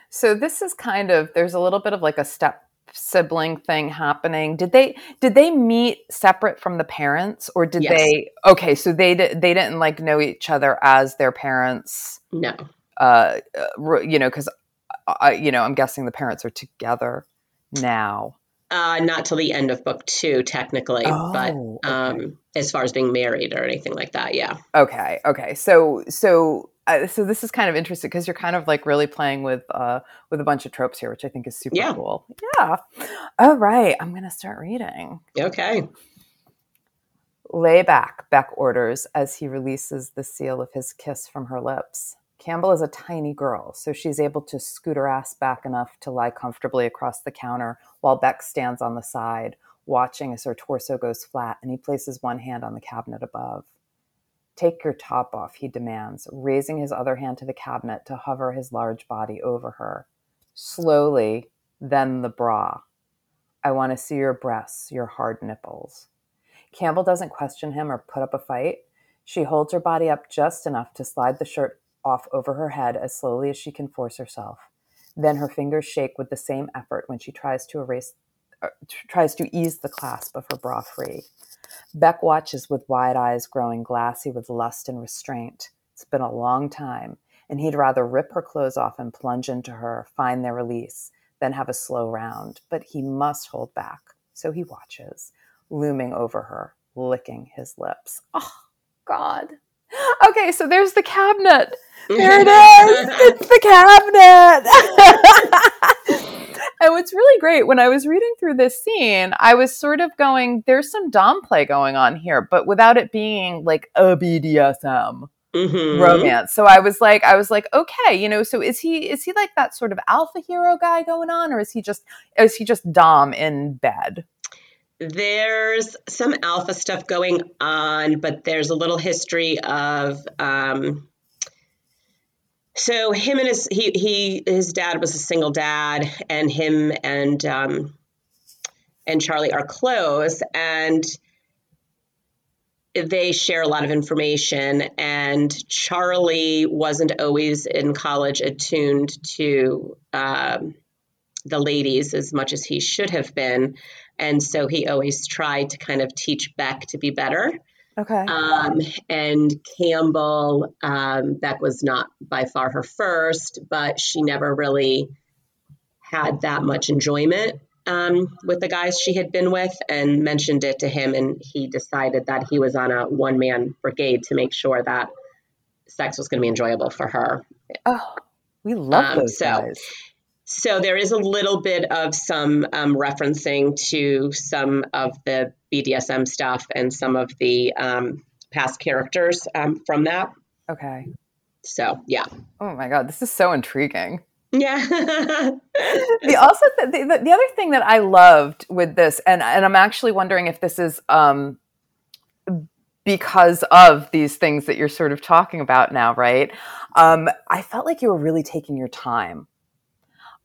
So this is kind of there's a little bit of like a step sibling thing happening. Did they did they meet separate from the parents or did Yes. they Okay, so they they didn't like know each other as their parents No. uh uh, you know cuz I you know I'm guessing the parents are together now. Uh, not till the end of book two, technically, but Oh, okay. um, as far as being married or anything like that, yeah. Okay, okay. So so uh, so this is kind of interesting because you're kind of like really playing with uh, with a bunch of tropes here, which I think is super Yeah. cool. Yeah. All right, I'm gonna start reading. Okay. Lay back, Beck orders as he releases the seal of his kiss from her lips. Campbell is a tiny girl, so she's able to scoot her ass back enough to lie comfortably across the counter while Beck stands on the side, watching as her torso goes flat and he places one hand on the cabinet above. Take your top off, he demands, raising his other hand to the cabinet to hover his large body over her. Slowly, then the bra. I want to see your breasts, your hard nipples. Campbell doesn't question him or put up a fight. She holds her body up just enough to slide the shirt off over her head as slowly as she can force herself. Then her fingers shake with the same effort when she tries to erase uh, tries to ease the clasp of her bra free. Beck watches with wide eyes growing glassy with lust and restraint. It's been a long time, and he'd rather rip her clothes off and plunge into her, find their release, than have a slow round. But he must hold back, so he watches, looming over her, licking his lips. Oh, God. Okay, so there's the cabinet. There it is. It's the cabinet. and what's really great when I was reading through this scene, I was sort of going, there's some Dom play going on here, but without it being like a BDSM Mhm. romance. So I was like, I was like, okay, you know, so is he is he like that sort of alpha hero guy going on, or is he just is he just Dom in bed? There's some alpha stuff going on, but there's a little history of um, so him and his he he his dad was a single dad, and him and um, and Charlie are close, and they share a lot of information. And Charlie wasn't always in college attuned to um, the ladies as much as he should have been. And so he always tried to kind of teach Beck to be better. Okay. Um, and Campbell, um, Beck was not by far her first, but she never really had that much enjoyment um, with the guys she had been with and mentioned it to him. And he decided that he was on a one man brigade to make sure that sex was going to be enjoyable for her. oh, we love um, those so- guys. So there is a little bit of some um, referencing to some of the BDSM stuff and some of the um, past characters um, from that. Okay. So yeah, Oh my god, this is so intriguing. yeah, the also the, the, the other thing that I loved with this, and and I'm actually wondering if this is um because of these things that you're sort of talking about now, right? Um, I felt like you were really taking your time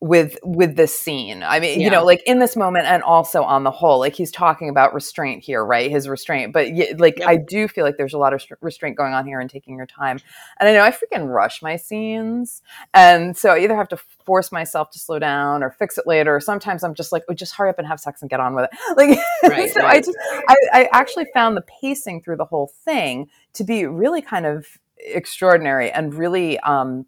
with with this scene. I mean, you know, like in this moment and also on the whole, like he's talking about restraint here, right? His restraint, but like Yep. I do feel like there's a lot of str- restraint going on here and taking your time. And I know I freaking rush my scenes, and so I either have to force myself to slow down or fix it later. Or sometimes I'm just like, oh, just hurry up and have sex and get on with it. Like, Right, so I just, I, I actually found the pacing through the whole thing to be really kind of extraordinary and really, um,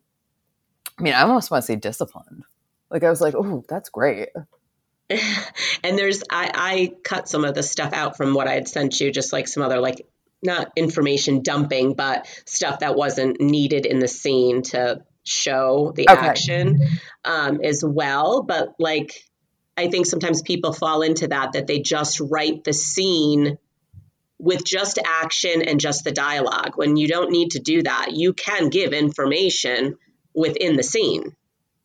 I mean, I almost want to say disciplined. Like I was like, oh, that's great. and there's I, I cut some of the stuff out from what I had sent you, just like some other like not information dumping, but stuff that wasn't needed in the scene to show the Okay. action um, as well. But like I think sometimes people fall into that that they just write the scene with just action and just the dialogue when you don't need to do that. You can give information within the scene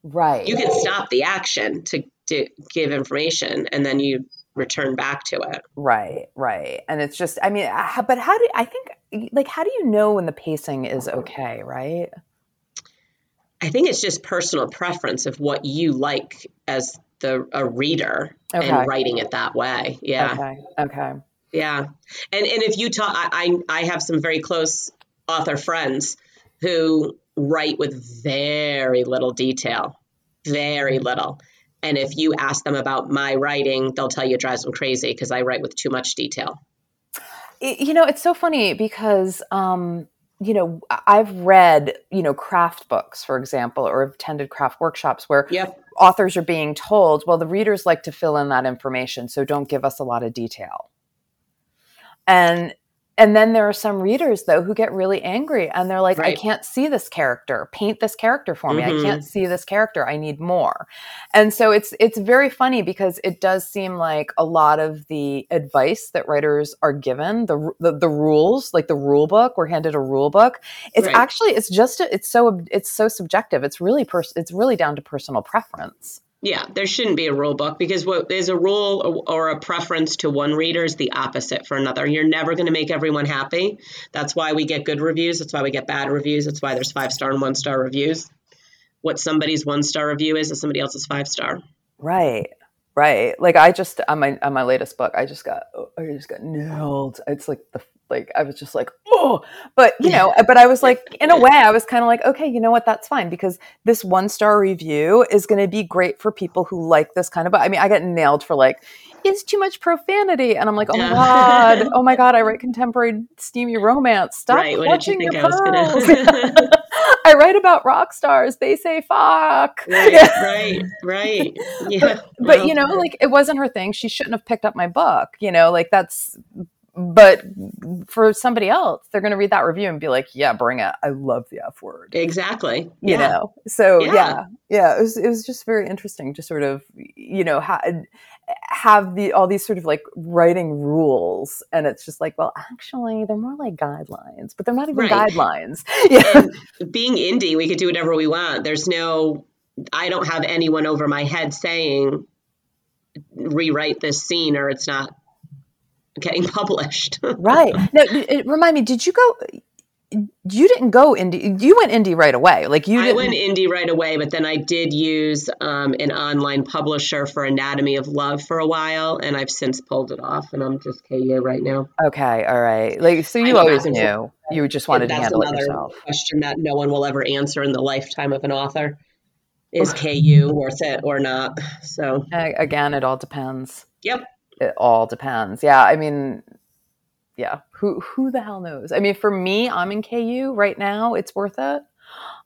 Right. you can stop the action to, to give information and then you return back to it Right, right. And it's just, I mean, uh, but how do I think, like, how do you know when the pacing is okay, right? i think it's just personal preference of what you like as the a reader Okay. and writing it that way yeah Okay, okay. yeah and and if you talk I, I i have some very close author friends who write with very little detail very little. And if you ask them about my writing they'll tell you it drives them crazy because i write with too much detail. You know, it's so funny because, um, you know, I've read, you know, craft books, for example, or attended craft workshops where yep. authors are being told, well, the readers like to fill in that information, so don't give us a lot of detail. And and then there are some readers though who get really angry and they're like Right. i can't see this character paint this character for me Mhm. i can't see this character i need more and so it's it's very funny because it does seem like a lot of the advice that writers are given the the, the rules like the rule book we're handed a rule book it's Right. actually it's just it's so it's so subjective it's really pers- it's really down to personal preference Yeah, there shouldn't be a rule book because what there's a rule or, or a preference to one reader is the opposite for another. You're never going to make everyone happy. That's why we get good reviews. That's why we get bad reviews. That's why there's five star and one star reviews. What somebody's one star review is is somebody else's five star. Right. Right. Like I just on my on my latest book, I just got I just got nailed. It's like the like I was just like, oh but you know, but I was like in a way I was kind of like, okay, you know what, that's fine because this one star review is gonna be great for people who like this kind of. I mean, I got nailed for like it's too much profanity. And I'm like, oh my God, oh my God, I write contemporary steamy romance. Stop right? You your I was pearls. gonna? I write about rock stars. They say fuck. right, right, right. Yeah, but well, you know like it wasn't her thing she shouldn't have picked up my book you know like that's but for somebody else they're going to read that review and be like yeah bring it i love the f word exactly. you yeah. know so Yeah. yeah yeah, it, was, it was just very interesting to sort of you know ha- have the all these sort of like writing rules and it's just like well actually they're more like guidelines but they're not even Right. guidelines yeah and being indie, we could do whatever we want. There's no, I don't have anyone over my head saying, rewrite this scene or it's not getting published. right now it, remind me did you go you didn't go indie you went indie right away like you I went indie right away, but then I did use um, an online publisher for Anatomy of Love for a while, and I've since pulled it off, and I'm just KU right now. Okay, all right. Like, so you go always knew you just wanted to handle it yourself. question that no one will ever answer in the lifetime of an author. Is KU worth it or not? So, A- Again, it all depends. yep. It all depends. Yeah, I mean, yeah. Who who the hell knows? I mean, for me, I'm in KU right now. It's worth it.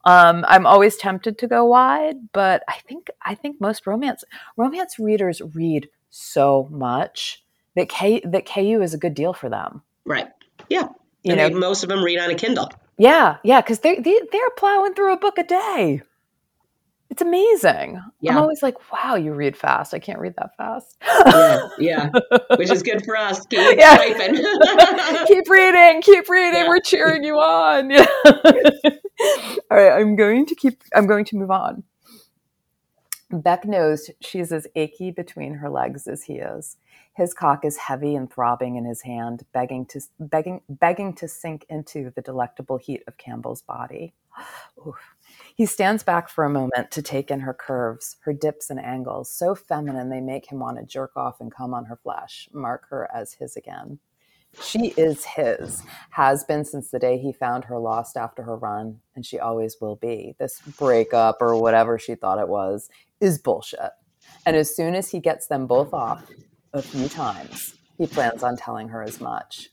Um, I'm always tempted to go wide, but I think I think most romance romance readers read so much that K that KU is a good deal for them. Right. Yeah. You and know, most of them read on a Kindle. Yeah, yeah, because they, they they're plowing through a book a day. It's amazing. I'm always like, wow, you read fast. I can't read that fast. Yeah. Yeah. Which is good for us. Keep Yeah. typing. keep reading, keep reading. Yeah. We're cheering you on. Yeah. All right, I'm going to keep. I'm going to move on. Beck knows she's as achy between her legs as he is. His cock is heavy and throbbing in his hand, begging to begging begging to sink into the delectable heat of Campbell's body. Oof. He stands back for a moment to take in her curves, her dips and angles, so feminine they make him want to jerk off and come on her flesh, mark her as his again. She is his, has been since the day he found her lost after her run, and she always will be. This breakup or whatever she thought it was is bullshit. And as soon as he gets them both off a few times, he plans on telling her as much.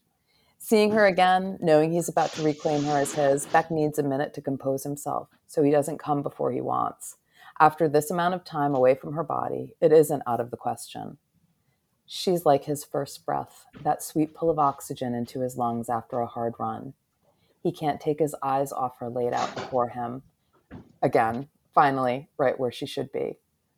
Seeing her again, knowing he's about to reclaim her as his, Beck needs a minute to compose himself so he doesn't come before he wants. After this amount of time away from her body, it isn't out of the question. She's like his first breath, that sweet pull of oxygen into his lungs after a hard run. He can't take his eyes off her laid out before him. Again, finally, right where she should be.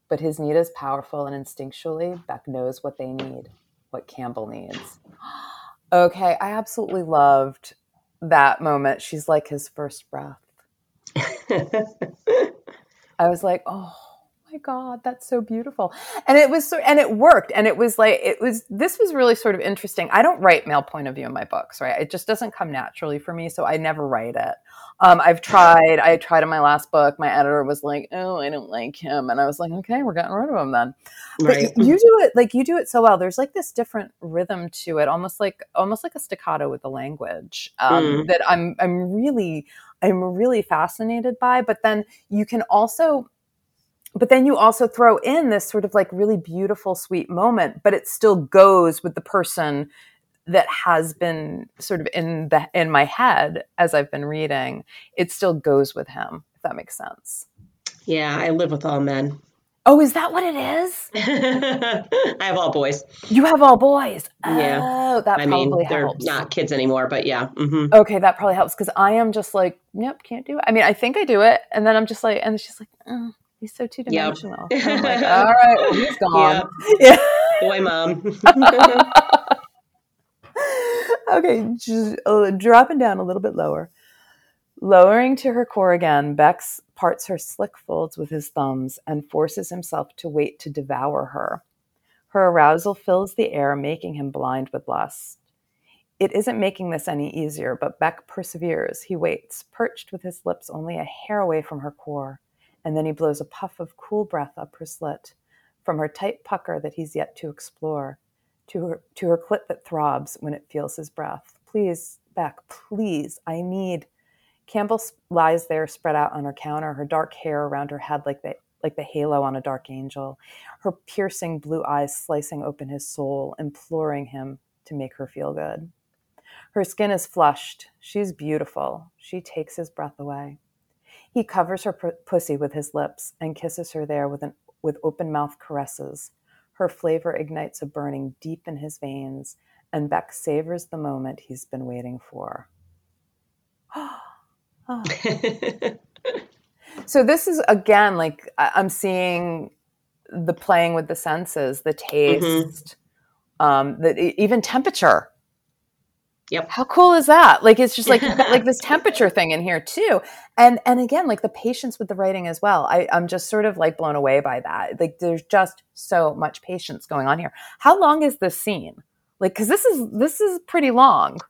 But his need is powerful, and instinctually, Beck knows what they need, what Campbell needs. Okay, I absolutely loved that moment. She's like his first breath. I was like, oh my god, that's so beautiful, and it was so, and it worked, and it was like it was. This was really sort of interesting. I don't write male point of view in my books, right? It just doesn't come naturally for me, so I never write it. Um, I've tried. I tried in my last book. My editor was like, "Oh, I don't like him," and I was like, "Okay, we're getting rid of him then." right. But you do it like you do it so well. There's like this different rhythm to it, almost like almost like a staccato with the language um, Mm. that I'm I'm really I'm really fascinated by. But then you can also, but then you also throw in this sort of like really beautiful, sweet moment, but it still goes with the person that has been sort of in the in my head as I've been reading. It still goes with him, if that makes sense. Yeah, I live with all men. Oh, is that what it is? I have all boys. You have all boys. Yeah. Oh, that I probably mean, they're helps. not kids anymore, but yeah. hmm Okay, that probably helps because I am just like, nope, can't do it. I mean, I think I do it, and then I'm just like, and she's like, oh, he's so two dimensional. I'm like, all right, well, he's gone. Yeah. Boy, mom. Okay, just uh, dropping down a little bit lower. Lowering to her core again, Bex parts her slick folds with his thumbs and forces himself to wait to devour her. Her arousal fills the air, making him blind with lust. It isn't making this any easier, but Beck perseveres. He waits, perched with his lips only a hair away from her core, and then he blows a puff of cool breath up her slit, from her tight pucker that he's yet to explore, to her, to her clit that throbs when it feels his breath. Please, Beck, please, I need. Campbell lies there spread out on her counter, her dark hair around her head like the, like the halo on a dark angel, her piercing blue eyes slicing open his soul, imploring him to make her feel good. Her skin is flushed. She's beautiful. She takes his breath away. He covers her p- pussy with his lips and kisses her there with, an, with open mouth caresses. Her flavor ignites a burning deep in his veins, and Beck savors the moment he's been waiting for. Oh. So this is again like I'm seeing the playing with the senses, the taste, um, the even temperature. Yep. How cool is that? Like it's just like like this temperature thing in here too, and and again like the patience with the writing as well. I, I'm just sort of like blown away by that. Like there's just so much patience going on here. How long is this scene? Like because this is this is pretty long.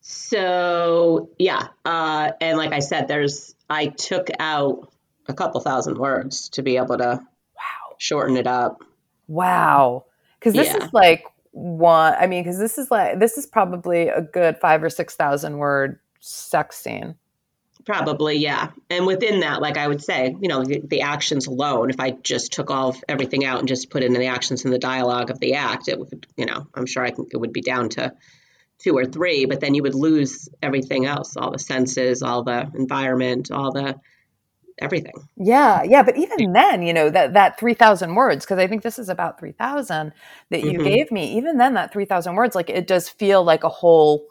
So yeah, uh, and like I said, there's I took out a couple thousand words to be able to Wow. shorten it up. Wow. Because this Yeah. is like one, I mean, because this is like, this is probably a good five or 6,000 word sex scene. Probably, yeah. And within that, like I would say, you know, the, the actions alone, if I just took all of everything out and just put in the actions in the dialogue of the act, it would, you know, I'm sure I can, it would be down to two or three, but then you would lose everything else, all the senses, all the environment, all the everything. Yeah. Yeah. But even then, you know, that, that 3,000 words, because I think this is about 3,000 that you Mhm. gave me, even then, that 3,000 words, like it does feel like a whole,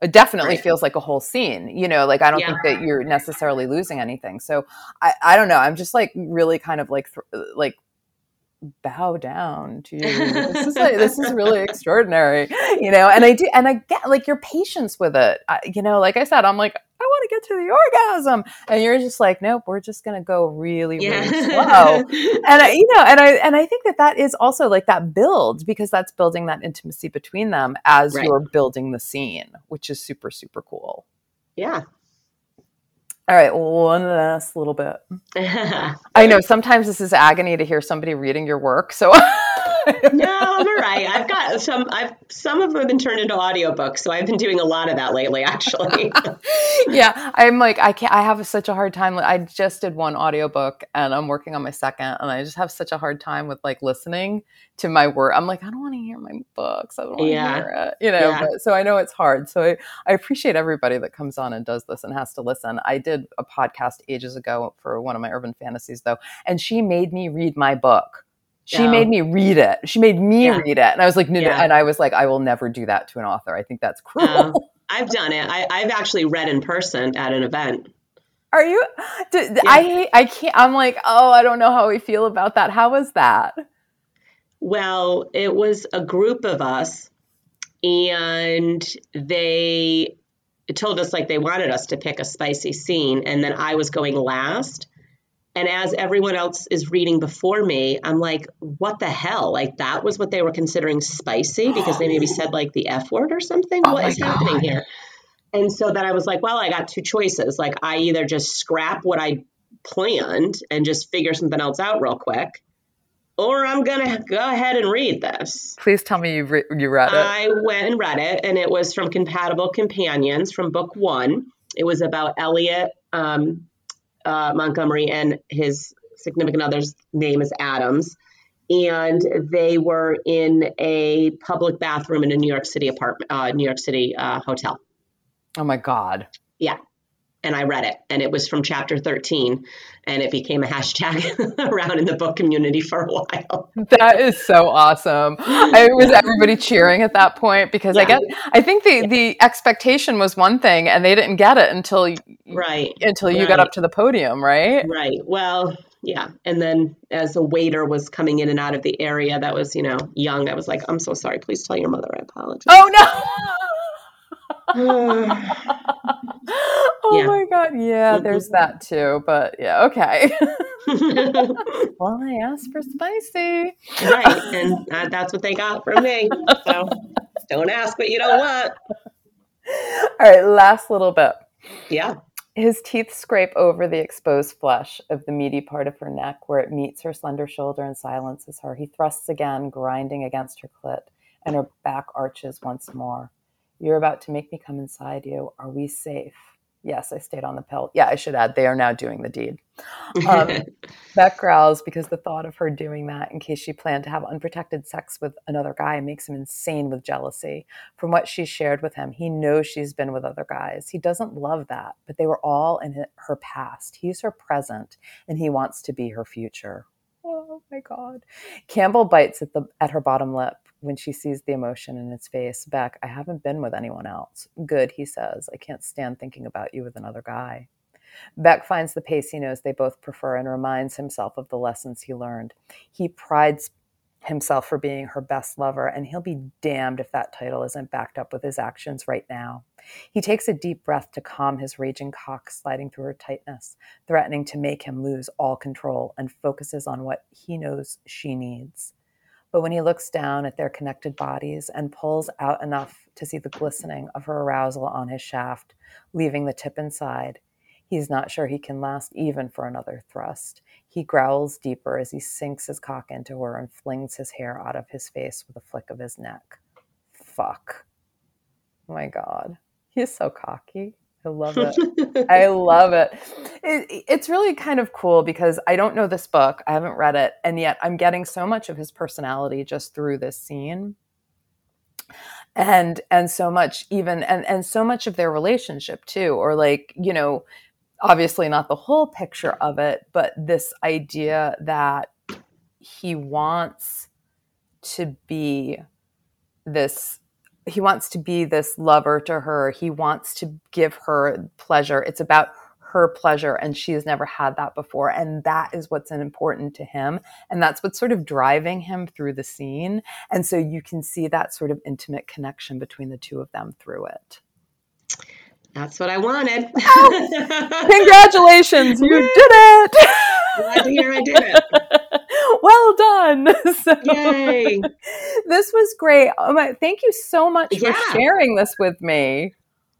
it definitely Right. feels like a whole scene, you know, like I don't Yeah. think that you're necessarily losing anything. So I, I don't know. I'm just like really kind of like, th- like, bow down to you. This is like, this is really extraordinary, you know. And I do, and I get like your patience with it. I, you know, like I said, I'm like, I want to get to the orgasm, and you're just like, nope, we're just gonna go really, Yeah. really slow. And I, you know, and I and I think that that is also like that builds because that's building that intimacy between them as Right. you're building the scene, which is super super cool. yeah. All right, one last little bit. I know sometimes this is agony to hear somebody reading your work, so. I'm all right. I've got some I've some of them have been turned into audiobooks, so I've been doing a lot of that lately actually. yeah i'm like i can't i have such a hard time i just did one audiobook and i'm working on my second and i just have such a hard time with like listening to my work i'm like i don't want to hear my books i don't want to Yeah. hear it you know Yeah. but, so i know it's hard so I, I appreciate everybody that comes on and does this and has to listen i did a podcast ages ago for one of my urban fantasies though and she made me read my book she Oh. made me read it. She made me Yeah. read it. And I was like, no, no. And I was like, I will never do that to an author. I think that's cruel. I've done it. I, I've actually read in person at an event. Are you? d- d- I. I can't. I'm like, oh, I don't know how we feel about that. How was that? Well, it was a group of us, and they told us like they wanted us to pick a spicy scene, and then I was going last. And as everyone else is reading before me, I'm like, what the hell? Like, that was what they were considering spicy because they maybe said like the F word or something? Oh What is happening here? And so then I was like, well, I got two choices. Like, I either just scrap what I planned and just figure something else out real quick, or I'm going to go ahead and read this. Please tell me you re- you read it. I went and read it, and it was from Compatible Companions from book one. It was about Elliot um, uh, Montgomery and his significant other's name is Adams. And they were in a public bathroom in a New York City apartment, uh, New York City uh, hotel. oh my god. Yeah. And I read it, and it was from chapter 13, and it became a hashtag around in the book community for a while. That is so awesome. I was everybody cheering at that point because yeah. I get I think the the expectation was one thing and they didn't get it until right until you right. got up to the podium, right? Right. Well, yeah. And then as a waiter was coming in and out of the area that was, you know, young, I was like, I'm so sorry. Please tell your mother I apologize. Oh no. oh yeah. my god, yeah, mm-hmm. there's that too. But yeah, okay. well, I asked for spicy, right? And uh, that's what they got from me. So don't ask what you don't want. All right, last little bit. Yeah. His teeth scrape over the exposed flesh of the meaty part of her neck where it meets her slender shoulder and silences her. He thrusts again, grinding against her clit, and her back arches once more. You're about to make me come inside you. Are we safe? Yes, I stayed on the pill. Yeah, I should add, they are now doing the deed. Um, Beck growls because the thought of her doing that in case she planned to have unprotected sex with another guy makes him insane with jealousy. From what she shared with him, he knows she's been with other guys. He doesn't love that, but they were all in her past. He's her present, and he wants to be her future. Oh my God. Campbell bites at, the, at her bottom lip when she sees the emotion in his face. Beck, I haven't been with anyone else. Good, he says. I can't stand thinking about you with another guy. Beck finds the pace he knows they both prefer and reminds himself of the lessons he learned. He prides himself for being her best lover, and he'll be damned if that title isn't backed up with his actions right now. He takes a deep breath to calm his raging cock sliding through her tightness, threatening to make him lose all control, and focuses on what he knows she needs. But when he looks down at their connected bodies and pulls out enough to see the glistening of her arousal on his shaft, leaving the tip inside, he's not sure he can last even for another thrust. He growls deeper as he sinks his cock into her and flings his hair out of his face with a flick of his neck. Fuck. My God. He's so cocky. I love it. I love it. it. It's really kind of cool because I don't know this book. I haven't read it. And yet I'm getting so much of his personality just through this scene. And and so much even and and so much of their relationship too or like, you know, obviously not the whole picture of it, but this idea that he wants to be this he wants to be this lover to her. He wants to give her pleasure. It's about her pleasure and she has never had that before and that is what's important to him and that's what's sort of driving him through the scene and so you can see that sort of intimate connection between the two of them through it that's what I wanted. Oh, congratulations, you did it. Glad to hear I did it. Done. So, Yay. This was great. Oh thank you so much yeah. for sharing this with me.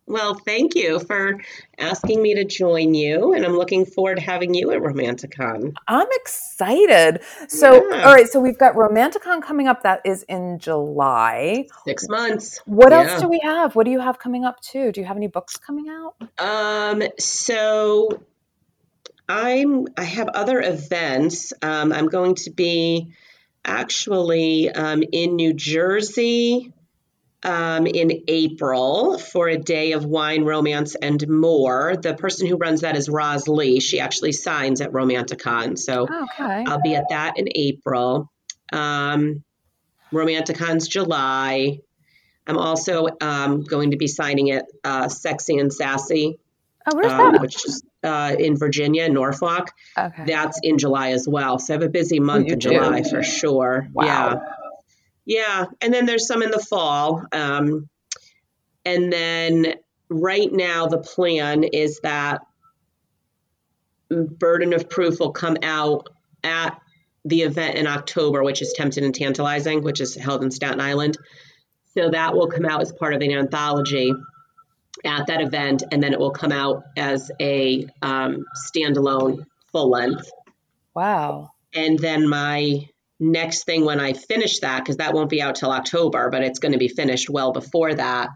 Well, thank you for asking me to join you, and I'm looking forward to having you at Romanticon. I'm excited. So, yeah. all right, so we've got Romanticon coming up. That is in July. Six months. What yeah. else do we have? What do you have coming up too? Do you have any books coming out? Um, so I'm I have other events. Um, I'm going to be actually um, in New Jersey um, in April for a day of wine, romance, and more. The person who runs that is Roz Lee. She actually signs at Romanticon. So okay. I'll be at that in April. Um, Romanticon's July. I'm also um, going to be signing at uh, Sexy and Sassy. Oh, where's um, that? Which is uh, in Virginia, Norfolk. Okay. That's in July as well. So I have a busy month in July for sure. Wow. Yeah. Yeah, and then there's some in the fall. Um, and then right now, the plan is that Burden of Proof will come out at the event in October, which is Tempted and Tantalizing, which is held in Staten Island. So that will come out as part of an anthology at that event, and then it will come out as a um, standalone full length. Wow. And then my next thing when I finish that, because that won't be out till October, but it's going to be finished well before that.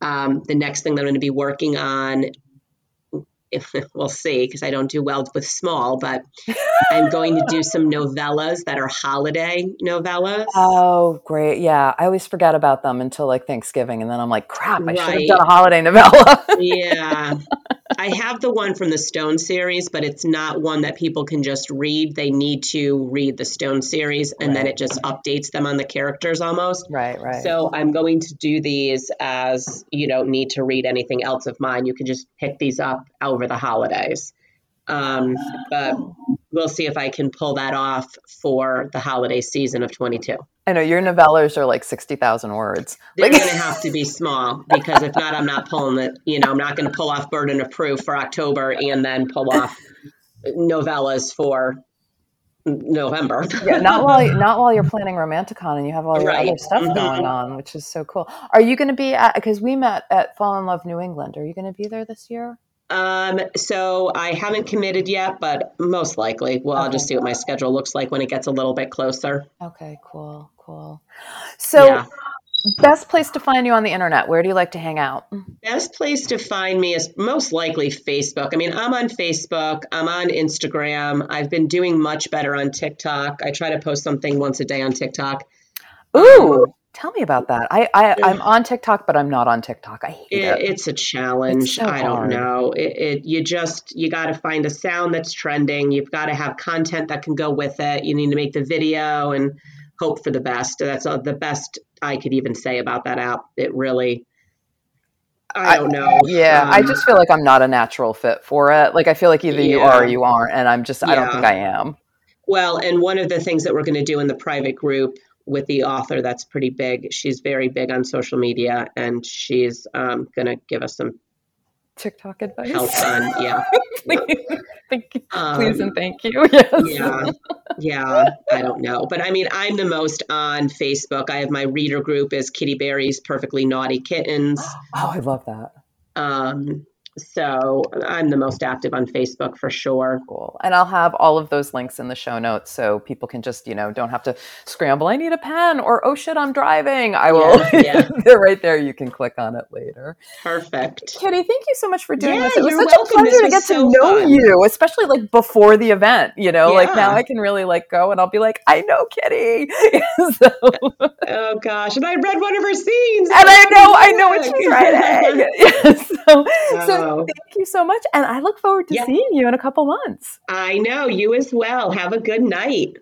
Um, the next thing that I'm going to be working on, if we'll see, because I don't do well with small, but I'm going to do some novellas that are holiday novellas. Oh, great! Yeah, I always forget about them until like Thanksgiving, and then I'm like, crap, I right. should have done a holiday novella. yeah. I have the one from the Stone series, but it's not one that people can just read. They need to read the Stone series, and then it just updates them on the characters almost. Right, right. So I'm going to do these as you don't need to read anything else of mine. You can just pick these up over the holidays. Um, but we'll see if I can pull that off for the holiday season of 22. I know your novellas are like 60,000 words. They're going to have to be small because if not, I'm not pulling it. You know, I'm not going to pull off Burden of Proof for October and then pull off novellas for November. yeah, not while not while you're planning Romanticon and you have all your Right. other stuff Mhm. going on, which is so cool. Are you going to be at because we met at Fall in Love New England? Are you going to be there this year? Um, so I haven't committed yet, but most likely. Well, I'll just see what my schedule looks like when it gets a little bit closer. Okay, cool, cool. So, Yeah. best place to find you on the internet? Where do you like to hang out? Best place to find me is most likely Facebook. I mean, I'm on Facebook, I'm on Instagram. I've been doing much better on TikTok. I try to post something once a day on TikTok. Ooh, tell me about that. I, I I'm on TikTok, but I'm not on TikTok. I hate It, it. it's a challenge. It's so I don't hard. know. It, it you just you got to find a sound that's trending. You've got to have content that can go with it. You need to make the video and hope for the best. That's all, the best I could even say about that app. It really, I don't know. Yeah, I Um, just feel like I'm not a natural fit for it. Like I feel like either you are or you aren't, and I'm just I don't think I am. Well, and one of the things that we're going to do in the private group with the author that's pretty big. She's very big on social media, and she's um, going to give us some TikTok advice. help on yeah. thank you. Um, Please and thank you. Yes. yeah yeah i don't know but i mean i'm the most on facebook i have my reader group is kitty berry's perfectly naughty kittens Oh, I love that. um so i'm the most active on facebook for sure Cool. And I'll have all of those links in the show notes so people can just, you know, don't have to scramble. I need a pen or oh shit, I'm driving. I will. Yeah, yeah. They're right there. You can click on it later. perfect Kitty, thank you so much for doing Yeah, this. It was such welcome. a pleasure to get so to know fun. you, especially like before the event. You know, like now I can really like go and I'll be like, I know Kitty. so, oh gosh and i read one of her scenes And I know, I know what she's writing. Yes. so, oh, so thank you so much. And I look forward to Yeah. seeing you in a couple months. i know you as well have a good night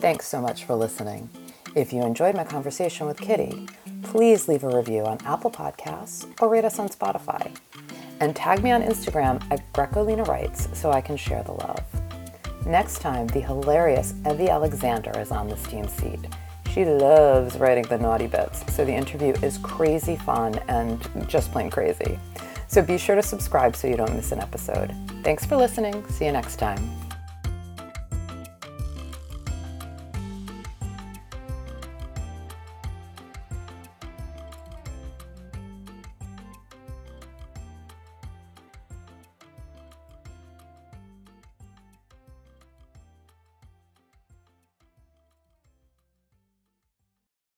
Thanks so much for listening. If you enjoyed my conversation with Kitty, please leave a review on Apple Podcasts or rate us on Spotify. And tag me on Instagram at Grecolina Writes so I can share the love. Next time, the hilarious Evie Alexander is on the steam seat. She loves writing the naughty bits, so the interview is crazy fun and just plain crazy. So be sure to subscribe so you don't miss an episode. Thanks for listening. See you next time.